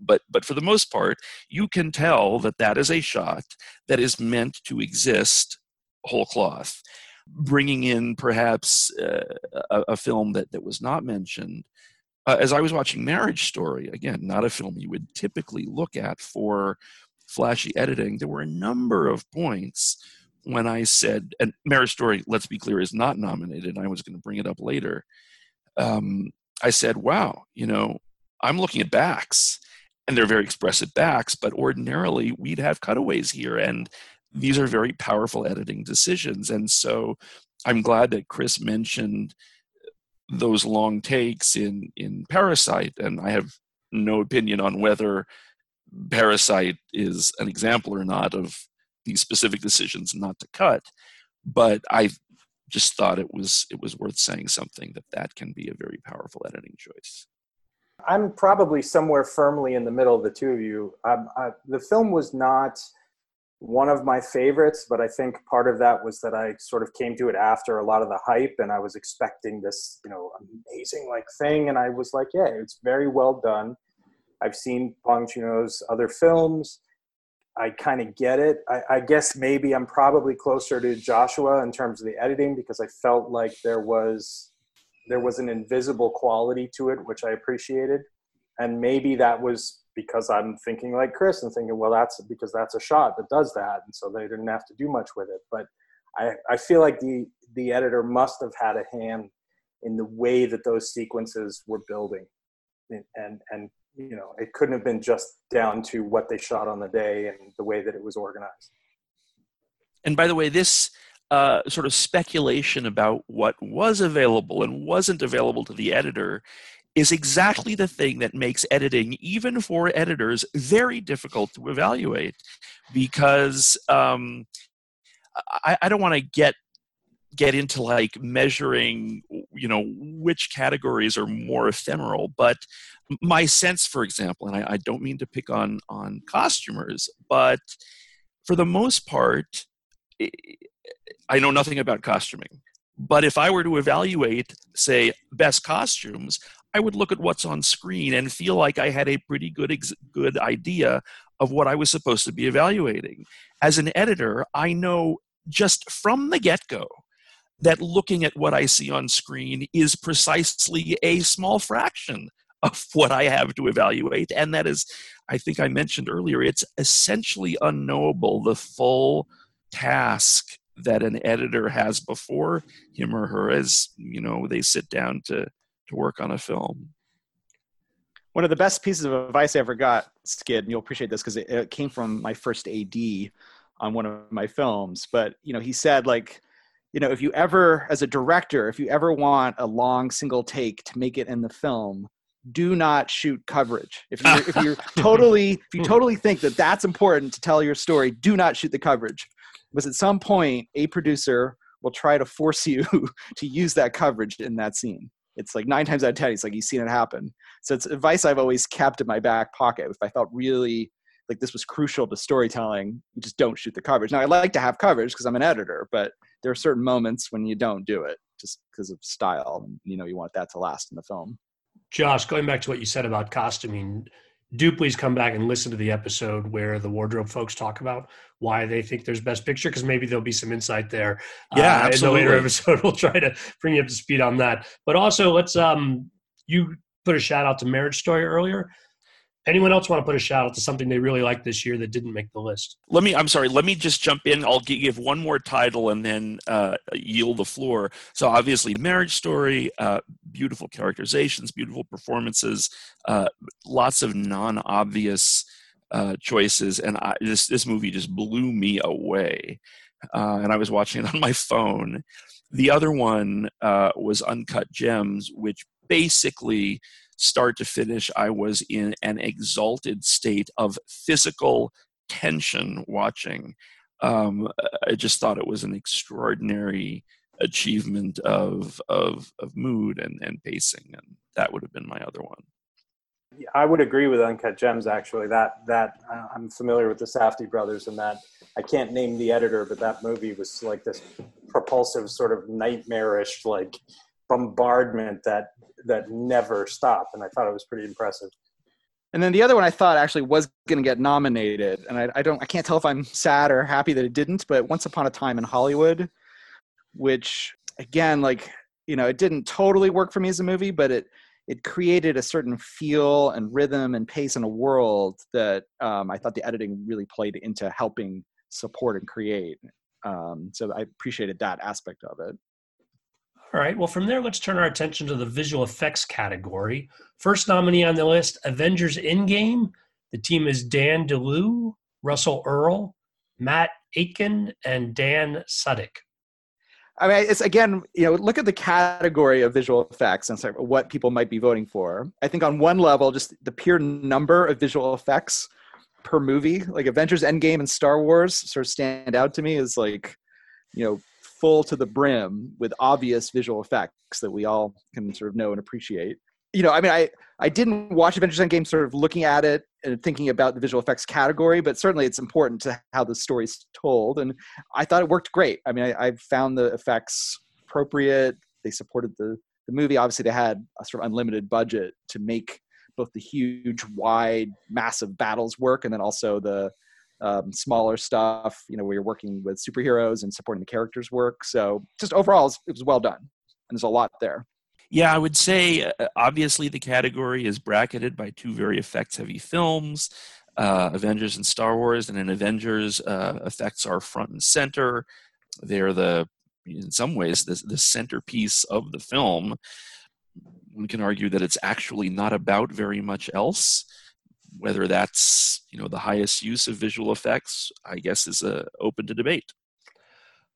Speaker 2: but but for the most part you can tell that that is a shot that is meant to exist whole cloth bringing in perhaps uh, a, a, film that, that was not mentioned. Uh, as i was watching marriage story again not a film you would typically look at for flashy editing, there were a number of points when I said, and Marriage Story, let's be clear, is not nominated. I was going to bring it up later. Um, I said, wow, you know, I'm looking at backs, and they're very expressive backs, but ordinarily we'd have cutaways here. And these are very powerful editing decisions. And so I'm glad that Chris mentioned those long takes in, in Parasite, and I have no opinion on whether Parasite is an example or not of these specific decisions not to cut, but I just thought it was it was worth saying something that that can be a very powerful editing choice.
Speaker 4: I'm probably somewhere firmly in the middle of the two of you. Um, I, the film was not one of my favorites, but I think part of that was that I sort of came to it after a lot of the hype, and I was expecting this, you know, amazing like thing, and I was like, yeah, it's very well done. I've seen Bong Joon-ho's other films. I kind of get it. I, I, guess maybe I'm probably closer to Joshua in terms of the editing because I felt like there was there was an invisible quality to it which I appreciated, and maybe that was because I'm thinking like Chris and thinking, well, that's because that's a shot that does that, and so they didn't have to do much with it. But I, I feel like the the editor must have had a hand in the way that those sequences were building, and and you know it couldn't have been just down to what they shot on the day and the way that it was organized.
Speaker 2: And by the way this uh, sort of speculation about what was available and wasn't available to the editor is exactly the thing that makes editing, even for editors, very difficult to evaluate because um, I, I, don't want to get get into like measuring you know which categories are more ephemeral but my sense for example and I, I, don't mean to pick on on costumers but for the most part, I know nothing about costuming. But if I were to evaluate, say, best costumes, I would look at what's on screen and feel like I had a pretty good ex- good idea of what I was supposed to be evaluating. As an editor, I know just from the get-go that looking at what I see on screen is precisely a small fraction of what I have to evaluate. And that is, I think I mentioned earlier, it's essentially unknowable the full task that an editor has before him or her as you know they sit down to to work on a film
Speaker 3: one of the best pieces of advice i ever got skid and you'll appreciate this because it, it, came from my first ad on one of my films but you know he said like you know if you ever as a director if you ever want a long single take to make it in the film do not shoot coverage. If you if you're totally if you totally think that that's important to tell your story do not shoot the coverage. Because at some point a producer will try to force you to use that coverage in that scene. It's like nine times out of ten it's like you've seen it happen. So it's advice i've always kept in my back pocket if i felt really like this was crucial to storytelling you just don't shoot the coverage. Now i like to have coverage because i'm an editor but there are certain moments when you don't do it just because of style and you know you want that to last in the film
Speaker 1: josh going back to what you said about costuming do please come back and listen to the episode where the wardrobe folks talk about why they think there's best picture because maybe there'll be some insight there.
Speaker 2: Yeah, uh, absolutely.
Speaker 1: In the later episode, we'll try to bring you up to speed on that. But also, let's um, you put a shout out to Marriage Story earlier. Anyone else want to put a shout out to something they really liked this year that didn't make the list?
Speaker 2: Let me. I'm sorry. Let me just jump in. I'll give one more title and then uh, yield the floor. So obviously, Marriage Story, uh, beautiful characterizations, beautiful performances, uh, lots of non-obvious uh, choices, and I, this this movie just blew me away. Uh, and I was watching it on my phone. The other one uh, was Uncut Gems, which basically start to finish, I was in an exalted state of physical tension watching. Um, I just thought it was an extraordinary achievement of of, of mood and, and pacing, and that would have been my other one.
Speaker 4: I would agree with Uncut Gems. Actually, that that I'm familiar with the Safdie brothers, and that I can't name the editor, but that movie was like this propulsive, sort of nightmarish, like bombardment that that never stopped, and I thought it was pretty impressive.
Speaker 3: And then the other one I thought actually was going to get nominated, and I, I, don't, I can't tell if I'm sad or happy that it didn't. But Once Upon a Time in Hollywood, which again, like you know, it didn't totally work for me as a movie, but it it created a certain feel and rhythm and pace in a world that um, I thought the editing really played into helping support and create. Um, so I appreciated that aspect of it.
Speaker 1: All right. Well, from there, let's turn our attention to the visual effects category. First nominee on the list Avengers Endgame. The team is Dan DeLeeuw, Russell Earl, Matt Aitken, and Dan Sudick.
Speaker 3: I mean, it's again, you know, look at the category of visual effects and sort of what people might be voting for. I think on one level, just the pure number of visual effects per movie, like Avengers Endgame and Star Wars, sort of stand out to me as like, you know, full to the brim with obvious visual effects that we all can sort of know and appreciate. You know, I mean, I I didn't watch Avengers Endgame sort of looking at it and thinking about the visual effects category, but certainly it's important to how the story's told, and I thought it worked great. I mean, I, I found the effects appropriate. They supported the the movie. Obviously, they had a sort of unlimited budget to make both the huge, wide, massive battles work, and then also the um, smaller stuff, you know, where you're working with superheroes and supporting the characters' work. So just overall, it was well done, and there's a lot there.
Speaker 2: Yeah, I would say uh, obviously the category is bracketed by two very effects-heavy films, uh, Avengers and Star Wars, and in Avengers, uh, effects are front and center. They're the, in some ways, the, the centerpiece of the film. One can argue that it's actually not about very much else whether that's you know the highest use of visual effects, I guess, is uh, open to debate.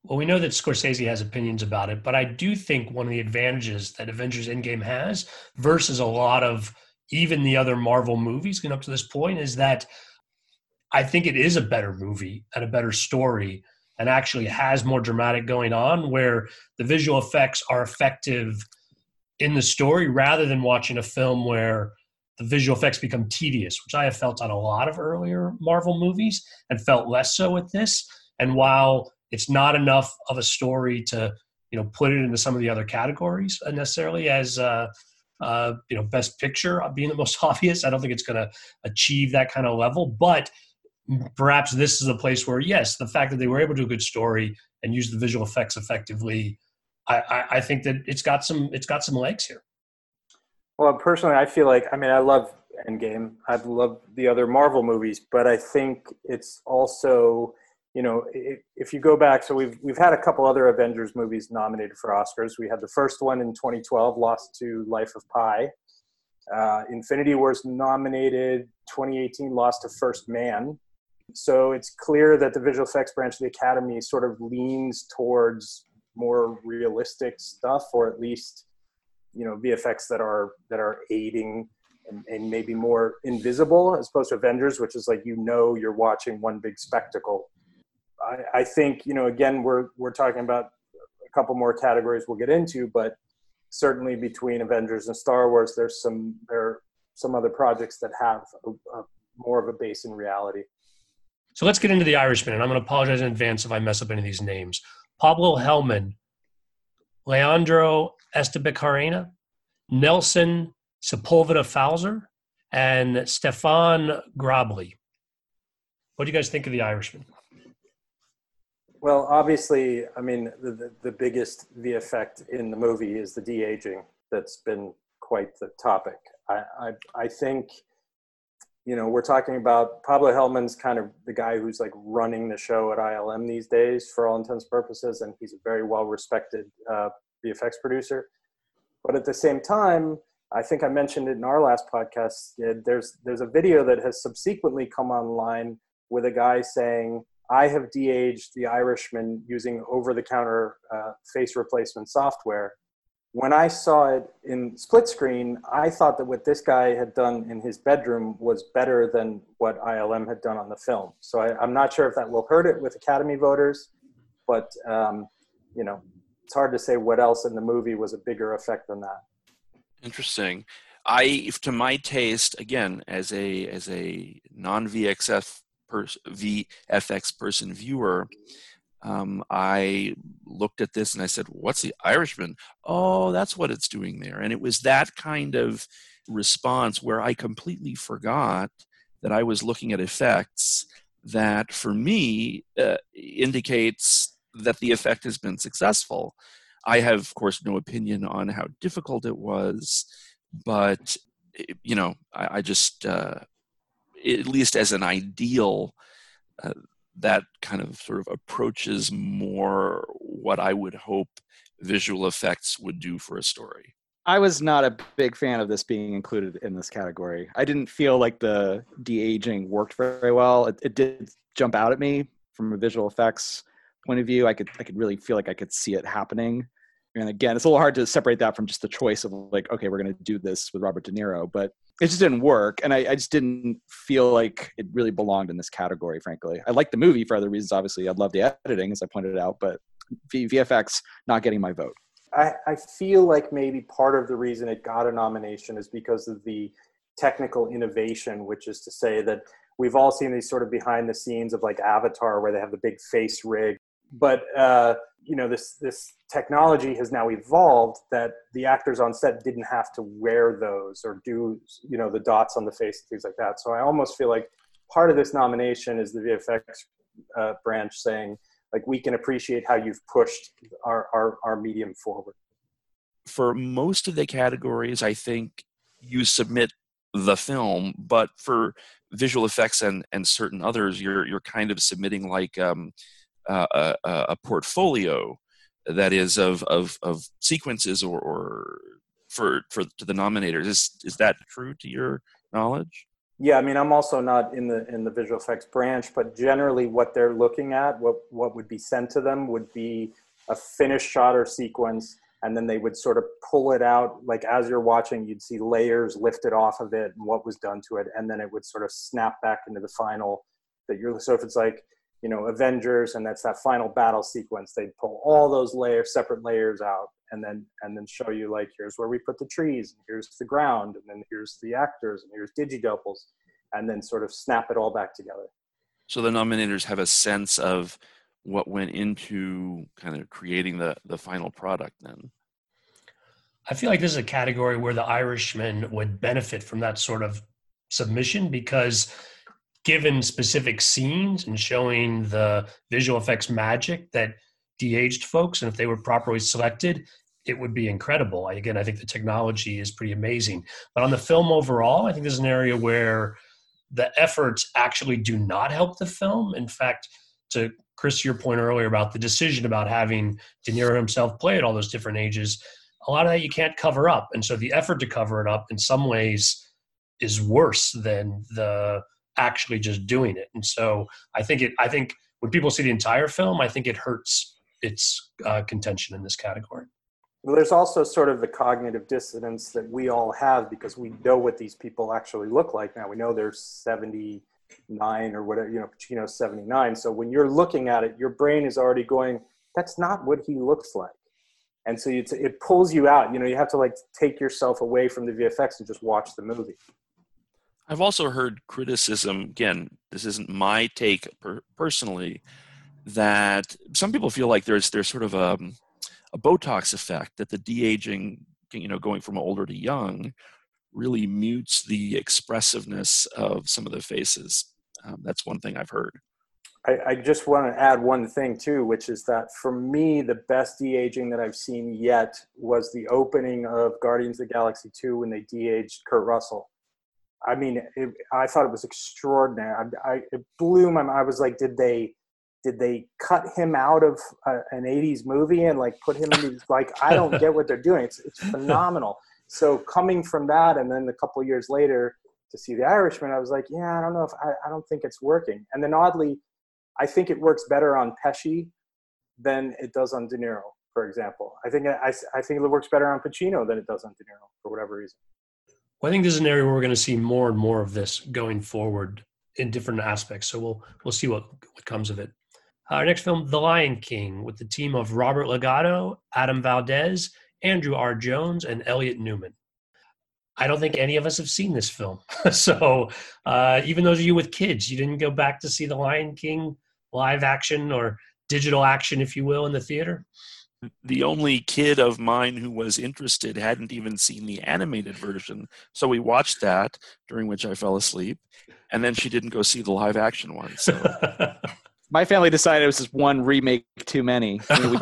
Speaker 1: Well, we know that Scorsese has opinions about it, but I do think one of the advantages that Avengers Endgame has versus a lot of even the other Marvel movies getting up to this point is that I think it is a better movie and a better story and actually has more dramatic going on where the visual effects are effective in the story rather than watching a film where the visual effects become tedious, which I have felt on a lot of earlier Marvel movies and felt less so with this. And while it's not enough of a story to you know put it into some of the other categories necessarily as uh, uh, you know best picture being the most obvious, I don't think it's going to achieve that kind of level. But perhaps this is a place where yes, the fact that they were able to do a good story and use the visual effects effectively, I, I, I think that it's got some it's got some legs here.
Speaker 4: Well, personally, I feel like I mean I love Endgame. I love the other Marvel movies, but I think it's also you know if you go back, so we've we've had a couple other Avengers movies nominated for Oscars. We had the first one in 2012, lost to Life of Pi. Uh, Infinity Wars nominated 2018, lost to First Man. So it's clear that the visual effects branch of the Academy sort of leans towards more realistic stuff, or at least you know VFX that are that are aiding and, and, maybe more invisible as opposed to Avengers, which is like you know you're watching one big spectacle. I, I think you know again we're we're talking about a couple more categories we'll get into, but certainly between Avengers and Star Wars, there's some there are some other projects that have a, a, more of a base in reality.
Speaker 1: So let's get into the Irishman, and I'm going to apologize in advance if I mess up any of these names. Pablo Helman, Leandro Estebancarena, Nelson Sepulveda Falzer, and Stefan Grobbelaar. What do you guys think of The Irishman?
Speaker 4: Well, obviously, I mean, the, the, the biggest the effect in the movie is the de aging. That's been quite the topic. I, I, I think you know, we're talking about Pablo Helman's kind of the guy who's like running the show at ILM these days for all intents and purposes, and he's a very well respected uh, VFX producer. But at the same time, I think I mentioned it in our last podcast. There's there's a video that has subsequently come online with a guy saying, "I have de-aged the Irishman using over-the-counter uh, face replacement software." When I saw it in split screen, I thought that what this guy had done in his bedroom was better than what ILM had done on the film. So I, am not sure if that will hurt it with Academy voters, but um, you know, it's hard to say what else in the movie was a bigger effect than that.
Speaker 2: Interesting. I, to my taste, again, as a as a non VXF pers- VFX person viewer, um, I looked at this and I said, What's the Irishman? Oh, that's what it's doing there. And it was that kind of response where I completely forgot that I was looking at effects that for me uh, indicates that the effect has been successful. I have, of course, no opinion on how difficult it was, but you know, I, I just, uh, at least as an ideal, uh, that kind of sort of approaches more what I would hope visual effects would do for a story.
Speaker 3: I was not a big fan of this being included in this category. I didn't feel like the de aging worked very well. It, it, did jump out at me from a visual effects point of view. I could I could really feel like I could see it happening. And again, it's a little hard to separate that from just the choice of like, okay, we're going to do this with Robert De Niro, but it just didn't work and I, I, just didn't feel like it really belonged in this category frankly. I like the movie for other reasons obviously. I love the editing as i pointed out but v- vfx not getting my vote.
Speaker 4: I, I feel like maybe part of the reason it got a nomination is because of the technical innovation which is to say that we've all seen these sort of behind the scenes of like avatar where they have the big face rig but uh, you know this this technology has now evolved that the actors on set didn't have to wear those or do you know the dots on the face and things like that. So i almost feel like part of this nomination is the vfx uh, branch saying like we can appreciate how you've pushed our, our our medium forward.
Speaker 2: For most of the categories i think you submit the film but for visual effects and and certain others you're you're kind of submitting like um uh, a, a, portfolio that is of of, of sequences or, or for for to the nominators. Is is that true to your knowledge?
Speaker 4: Yeah, I mean, I'm also not in the in the visual effects branch, but generally, what they're looking at, what what would be sent to them, would be a finished shot or sequence, and then they would sort of pull it out. Like as you're watching, you'd see layers lifted off of it and what was done to it, and then it would sort of snap back into the final. That you're so if it's like you know Avengers, and that's that final battle sequence. They'd pull all those layers, separate layers out, and then and then show you like here's where we put the trees and here's the ground and then here's the actors and here's digidoubles and then sort of snap it all back together
Speaker 2: so the nominators have a sense of what went into kind of creating the the final product then
Speaker 1: i feel like this is a category where the irishman would benefit from that sort of submission because given specific scenes and showing the visual effects magic that de-aged folks and if they were properly selected it would be incredible. Again i think the technology is pretty amazing. But on the film overall i think there's an area where the efforts actually do not help the film. In fact to chris your point earlier about the decision about having de niro himself play at all those different ages a lot of that you can't cover up. And so the effort to cover it up in some ways is worse than the actually just doing it and so i think it i think when people see the entire film i think it hurts its uh, contention in this category.
Speaker 4: Well, there's also sort of the cognitive dissonance that we all have because we know what these people actually look like now. We know they're 79 or whatever, you know, Pacino's 79. So when you're looking at it, your brain is already going, that's not what he looks like. And so it pulls you out. You know, you have to like take yourself away from the VFX and just watch the movie.
Speaker 2: I've also heard criticism. Again, this isn't my take per- personally, that some people feel like there's there's sort of a, a Botox effect that the de aging, you know, going from older to young, really mutes the expressiveness of some of the faces. Um, that's one thing I've heard.
Speaker 4: I, I, just want to add one thing too, which is that for me, the best de aging that I've seen yet was the opening of Guardians of the Galaxy 2 when they de aged Kurt Russell. I mean, it, I thought it was extraordinary. I, I, it blew my mind. I was like, did they did they cut him out of uh, an 80s movie and like put him in these like i don't get what they're doing it's, it's phenomenal so coming from that and then a couple years later to see the irishman i was like yeah i don't know if I, I don't think it's working and then oddly i think it works better on pesci than it does on de niro for example i think I, I think it works better on pacino than it does on de niro for whatever reason
Speaker 1: well, i think this is an area where we're going to see more and more of this going forward in different aspects so we'll we'll see what what comes of it our next film, The Lion King, with the team of Robert Legato, Adam Valdez, Andrew R. Jones, and Elliot Newman. I don't think any of us have seen this film. so uh, even those of you with kids, you didn't go back to see The Lion King live action or digital action, if you will, in the theater?
Speaker 2: The only kid of mine who was interested hadn't even seen the animated version. So we watched that, during which I fell asleep. And then she didn't go see the live action one. So
Speaker 3: my family decided it was just one remake too many. I mean,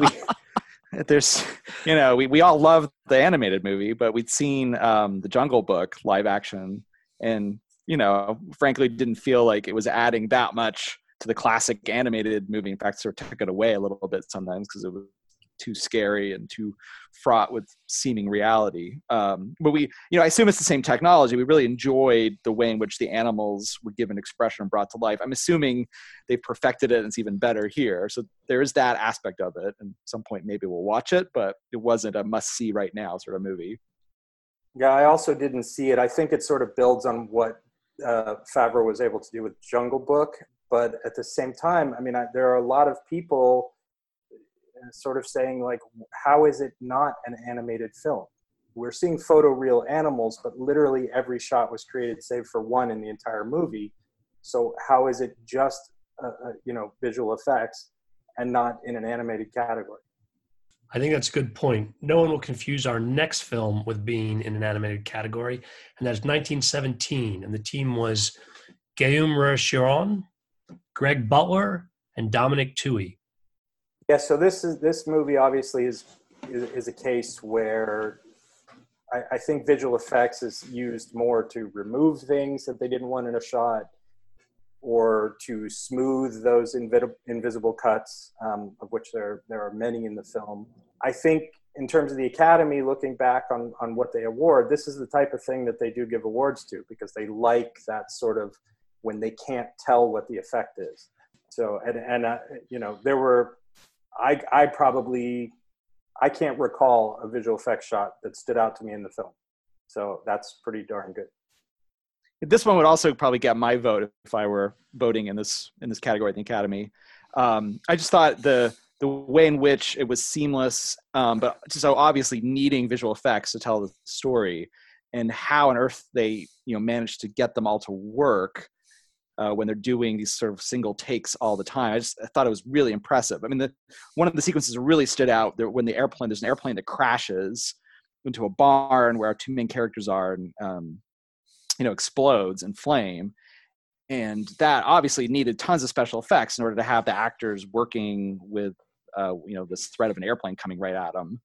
Speaker 3: we, there's, you know, we, we all love the animated movie, but we'd seen um, the Jungle Book live action, and you know, frankly, didn't feel like it was adding that much to the classic animated movie. In fact, sort of took it away a little bit sometimes because it was too scary and too fraught with seeming reality. Um, but we, you know, I assume it's the same technology. We really enjoyed the way in which the animals were given expression and brought to life. I'm assuming they've perfected it and it's even better here. So there is that aspect of it. And some point maybe we'll watch it, but it wasn't a must see right now sort of movie.
Speaker 4: Yeah, I also didn't see it. I think it sort of builds on what uh, Favreau was able to do with Jungle Book. But at the same time, I mean, I, there are a lot of people sort of saying like, how is it not an animated film? We're seeing photoreal animals, but literally every shot was created save for one in the entire movie. So how is it just uh, uh, you know visual effects and not in an animated category?
Speaker 1: I think that's a good point. No one will confuse our next film with being in an animated category, and that's 1917. And the team was Guillaume Rocheron, Greg Butler, and Dominic Tuohy.
Speaker 4: Yeah, so this is this movie obviously is is, is a case where I, I, think visual effects is used more to remove things that they didn't want in a shot, or to smooth those invi- invisible cuts, um, of which there there are many in the film. I think in terms of the Academy, looking back on on what they award, this is the type of thing that they do give awards to because they like that sort of when they can't tell what the effect is. So and and uh, you know there were I I probably I can't recall a visual effects shot that stood out to me in the film. So that's pretty darn good.
Speaker 3: This one would also probably get my vote if I were voting in this in this category at the Academy. Um, I just thought the the way in which it was seamless, um, but so obviously needing visual effects to tell the story, and how on earth they you know managed to get them all to work uh, when they're doing these sort of single takes all the time. I just I thought it was really impressive. I mean, the, one of the sequences really stood out when the airplane there's an airplane that crashes into a barn where our two main characters are and um, you know explodes in flame and that obviously needed tons of special effects in order to have the actors working with uh, you know this threat of an airplane coming right at them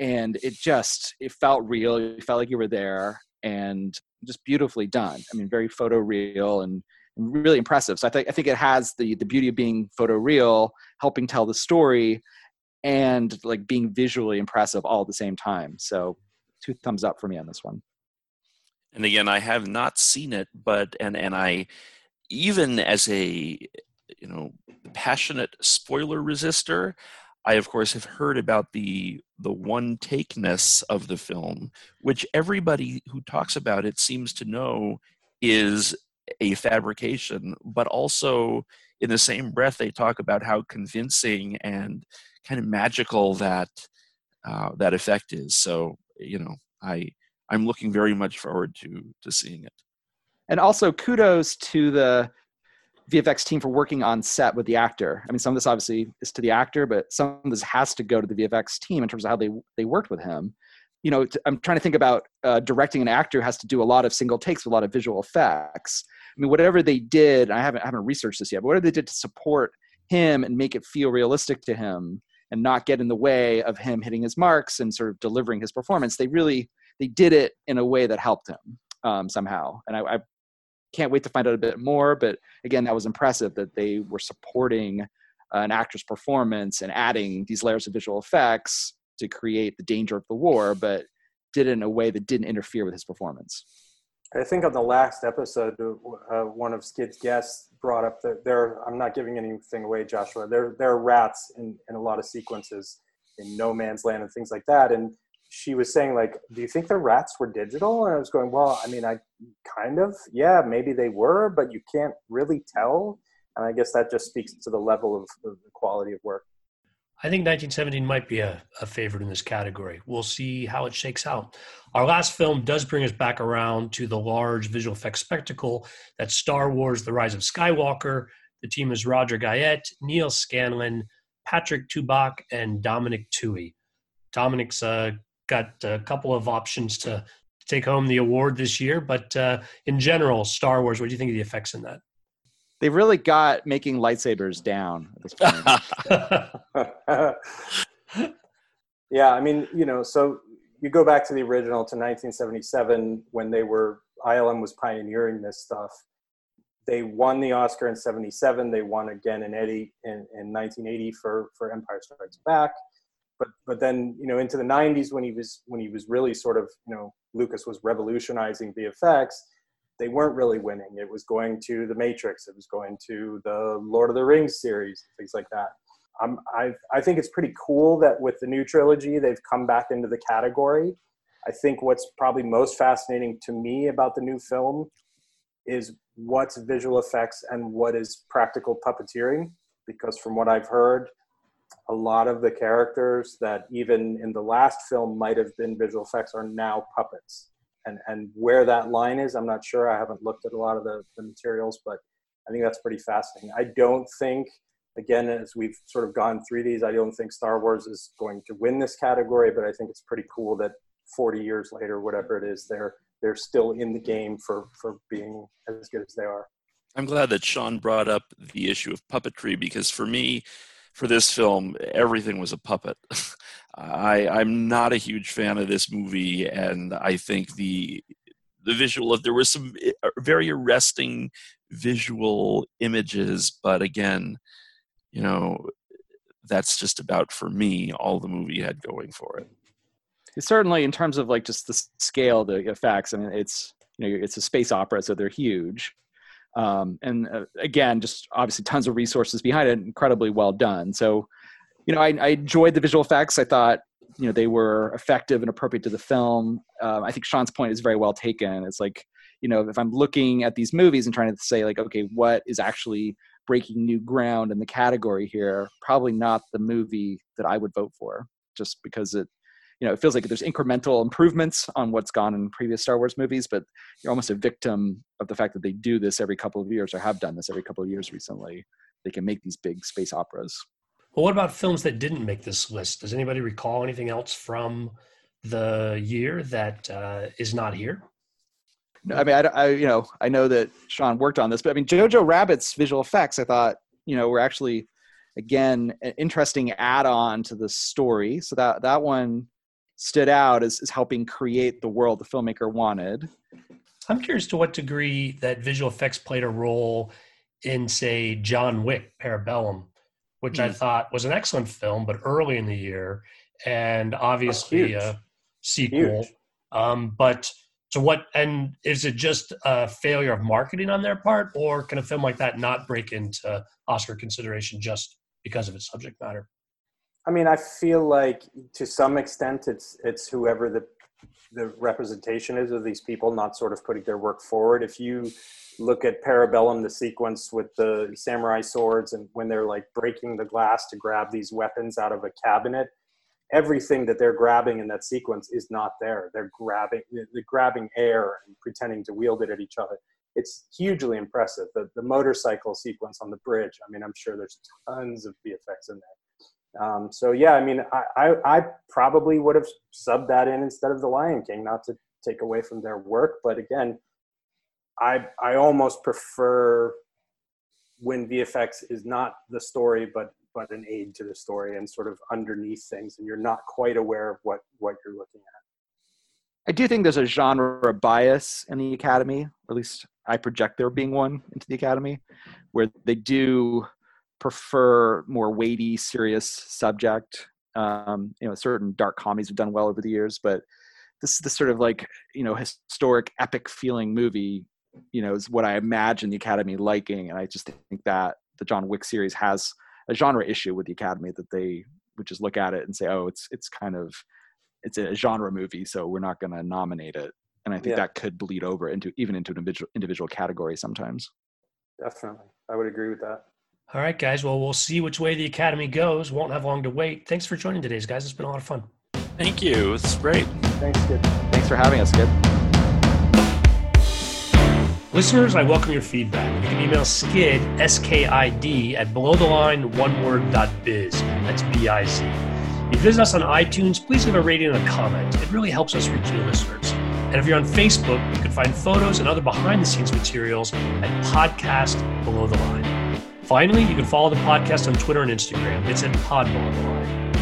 Speaker 3: and it just it felt real it felt like you were there and just beautifully done i mean very photo real and, and really impressive. So i think i think it has the the beauty of being photo real helping tell the story and like being visually impressive all at the same time. So two thumbs up for me on this one.
Speaker 2: And again i have not seen it but and and i even as a you know passionate spoiler resistor i of course have heard about the the one takeness of the film which everybody who talks about it seems to know is a fabrication but also in the same breath they talk about how convincing and kind of magical that uh, that effect is so you know i i'm looking very much forward to to seeing it
Speaker 3: and also kudos to the VFX team for working on set with the actor. I mean, some of this obviously is to the actor, but some of this has to go to the VFX team in terms of how they they worked with him. You know, I'm trying to think about uh, directing an actor has to do a lot of single takes with a lot of visual effects. I mean, whatever they did, I haven't I haven't researched this yet, but whatever they did to support him and make it feel realistic to him and not get in the way of him hitting his marks and sort of delivering his performance, they really they did it in a way that helped him um, somehow. And I, I can't wait to find out a bit more. But again, that was impressive that they were supporting an actor's performance and adding these layers of visual effects to create the danger of the war, but did it in a way that didn't interfere with his performance.
Speaker 4: I think on the last episode, uh, one of Skid's guests brought up that there. I'm not giving anything away, Joshua. There, there are rats in, in a lot of sequences in No Man's Land and things like that, and she was saying like do you think the rats were digital and i was going well i mean i kind of yeah maybe they were but you can't really tell and i guess that just speaks to the level of, of the quality of work
Speaker 1: I think 1917 might be a, a, favorite in this category. We'll see how it shakes out. Our last film does bring us back around to the large visual effects spectacle that's Star Wars The Rise of Skywalker. The team is Roger Guyett, Neal Scanlan, Patrick Tubach, and Dominic Tuohy. Dominic's uh, got a couple of options to take home the award this year. But uh, in general, Star Wars, what do you think of the effects in that?
Speaker 3: They really got making lightsabers down at this
Speaker 4: point. yeah, I mean, you know, so you go back to the original to 1977 when they were ILM was pioneering this stuff. They won the Oscar in 77. They won again in Eddie in, in 1980 for, for Empire Strikes Back but but then you know into the 90s when he was when he was really sort of you know lucas was revolutionizing vfx they weren't really winning. It was going to the matrix. It was going to the lord of the rings series things like that. Um, I, I think it's pretty cool that with the new trilogy they've come back into the category. I think what's probably most fascinating to me about the new film is what's visual effects and what is practical puppeteering because from what i've heard a lot of the characters that even in the last film might have been visual effects are now puppets. And, and where that line is, I'm not sure. I haven't looked at a lot of the, the materials, but I think that's pretty fascinating. I don't think, again, as we've sort of gone through these, I don't think Star Wars is going to win this category, but I think it's pretty cool that 40 years later, whatever it is, they're they're still in the game for for being as good as they are.
Speaker 2: I'm glad that Sean brought up the issue of puppetry because for me, for this film, everything was a puppet. I, I'm not a huge fan of this movie, and I think the the visual of there was some uh, very arresting visual images, but again, you know, that's just about for me all the movie had going for it.
Speaker 3: It's certainly in terms of like just the scale, the effects. I mean, it's you know, it's a space opera, so they're huge um, and uh, again just obviously tons of resources behind it incredibly well done. So you know I, I, enjoyed the visual effects. I thought you know they were effective and appropriate to the film. Um, i think sean's point is very well taken. It's like you know if i'm looking at these movies and trying to say like okay what is actually breaking new ground in the category here, probably not the movie that I would vote for, just because it, you know, it feels like there's incremental improvements on what's gone in previous Star Wars movies, but you're almost a victim of the fact that they do this every couple of years or have done this every couple of years recently. They can make these big space operas.
Speaker 1: Well, what about films that didn't make this list? Does anybody recall anything else from the year that uh, is not here?
Speaker 3: no, I mean, I, I, you know, I know that Sean worked on this, but I mean, Jojo Rabbit's visual effects, I thought, you know, were actually, again, an interesting add-on to the story. So that that one stood out as, as helping create the world the filmmaker wanted.
Speaker 1: I'm curious to what degree that visual effects played a role in, say, John Wick Parabellum, which mm. I hmm. thought was an excellent film, but early in the year, and obviously a sequel. Um, but so what? And is it just a failure of marketing on their part, or can a film like that not break into Oscar consideration just because of its subject matter?
Speaker 4: I mean, I feel like to some extent it's it's whoever the the representation is of these people not sort of putting their work forward. If you look at Parabellum, the sequence with the samurai swords, and when they're like breaking the glass to grab these weapons out of a cabinet, everything that they're grabbing in that sequence is not there. They're grabbing, they're grabbing air and pretending to wield it at each other. It's hugely impressive. The, the motorcycle sequence on the bridge. I mean, I'm sure there's tons of VFX in there. Um, so yeah, I mean, I, I, I probably would have subbed that in instead of the Lion King, not to take away from their work, but again, I I almost prefer when VFX is not the story, but but an aid to the story and sort of underneath things and you're not quite aware of what what you're looking at.
Speaker 3: I do think there's a genre bias in the academy or at least i project there being one into the academy where they do prefer more weighty serious subject um, you know certain dark comedies have done well over the years but this this sort of like you know historic epic feeling movie you know is what i imagine the academy liking and i just think that the john wick series has a genre issue with the Academy that they would just look at it and say, oh, it's it's kind of it's a genre movie, so we're not going to nominate it. And I think yeah. that could bleed over into even into an individual individual category sometimes.
Speaker 4: Definitely, I would agree with that.
Speaker 1: All right, guys. Well, we'll see which way the Academy goes. Won't have long to wait. Thanks for joining today's guys. It's been a lot of fun.
Speaker 2: Thank you. It's great.
Speaker 4: Thanks, Skid.
Speaker 3: Thanks for having us, Skid.
Speaker 1: Listeners, I welcome your feedback. You can email skid, S-K-I-D, at belowtheline, one word, dot biz. That's B-I-Z. If you visit us on iTunes, please leave a rating and a comment. It really helps us reach new listeners. And if you're on Facebook, you can find photos and other behind-the-scenes materials at Podcast Below the Line. Finally, you can follow the podcast on Twitter and Instagram. It's at Pod Below the Line.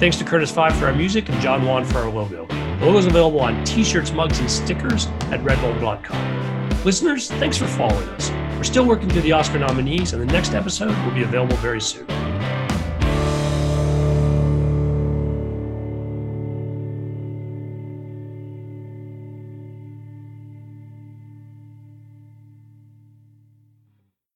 Speaker 1: Thanks to Curtis Five for our music and John Wan for our logo. The logo is available on t-shirts, mugs, and stickers at redbubble.com. Listeners, thanks for following us. We're still working through the Oscar nominees, and the next episode will be available very soon.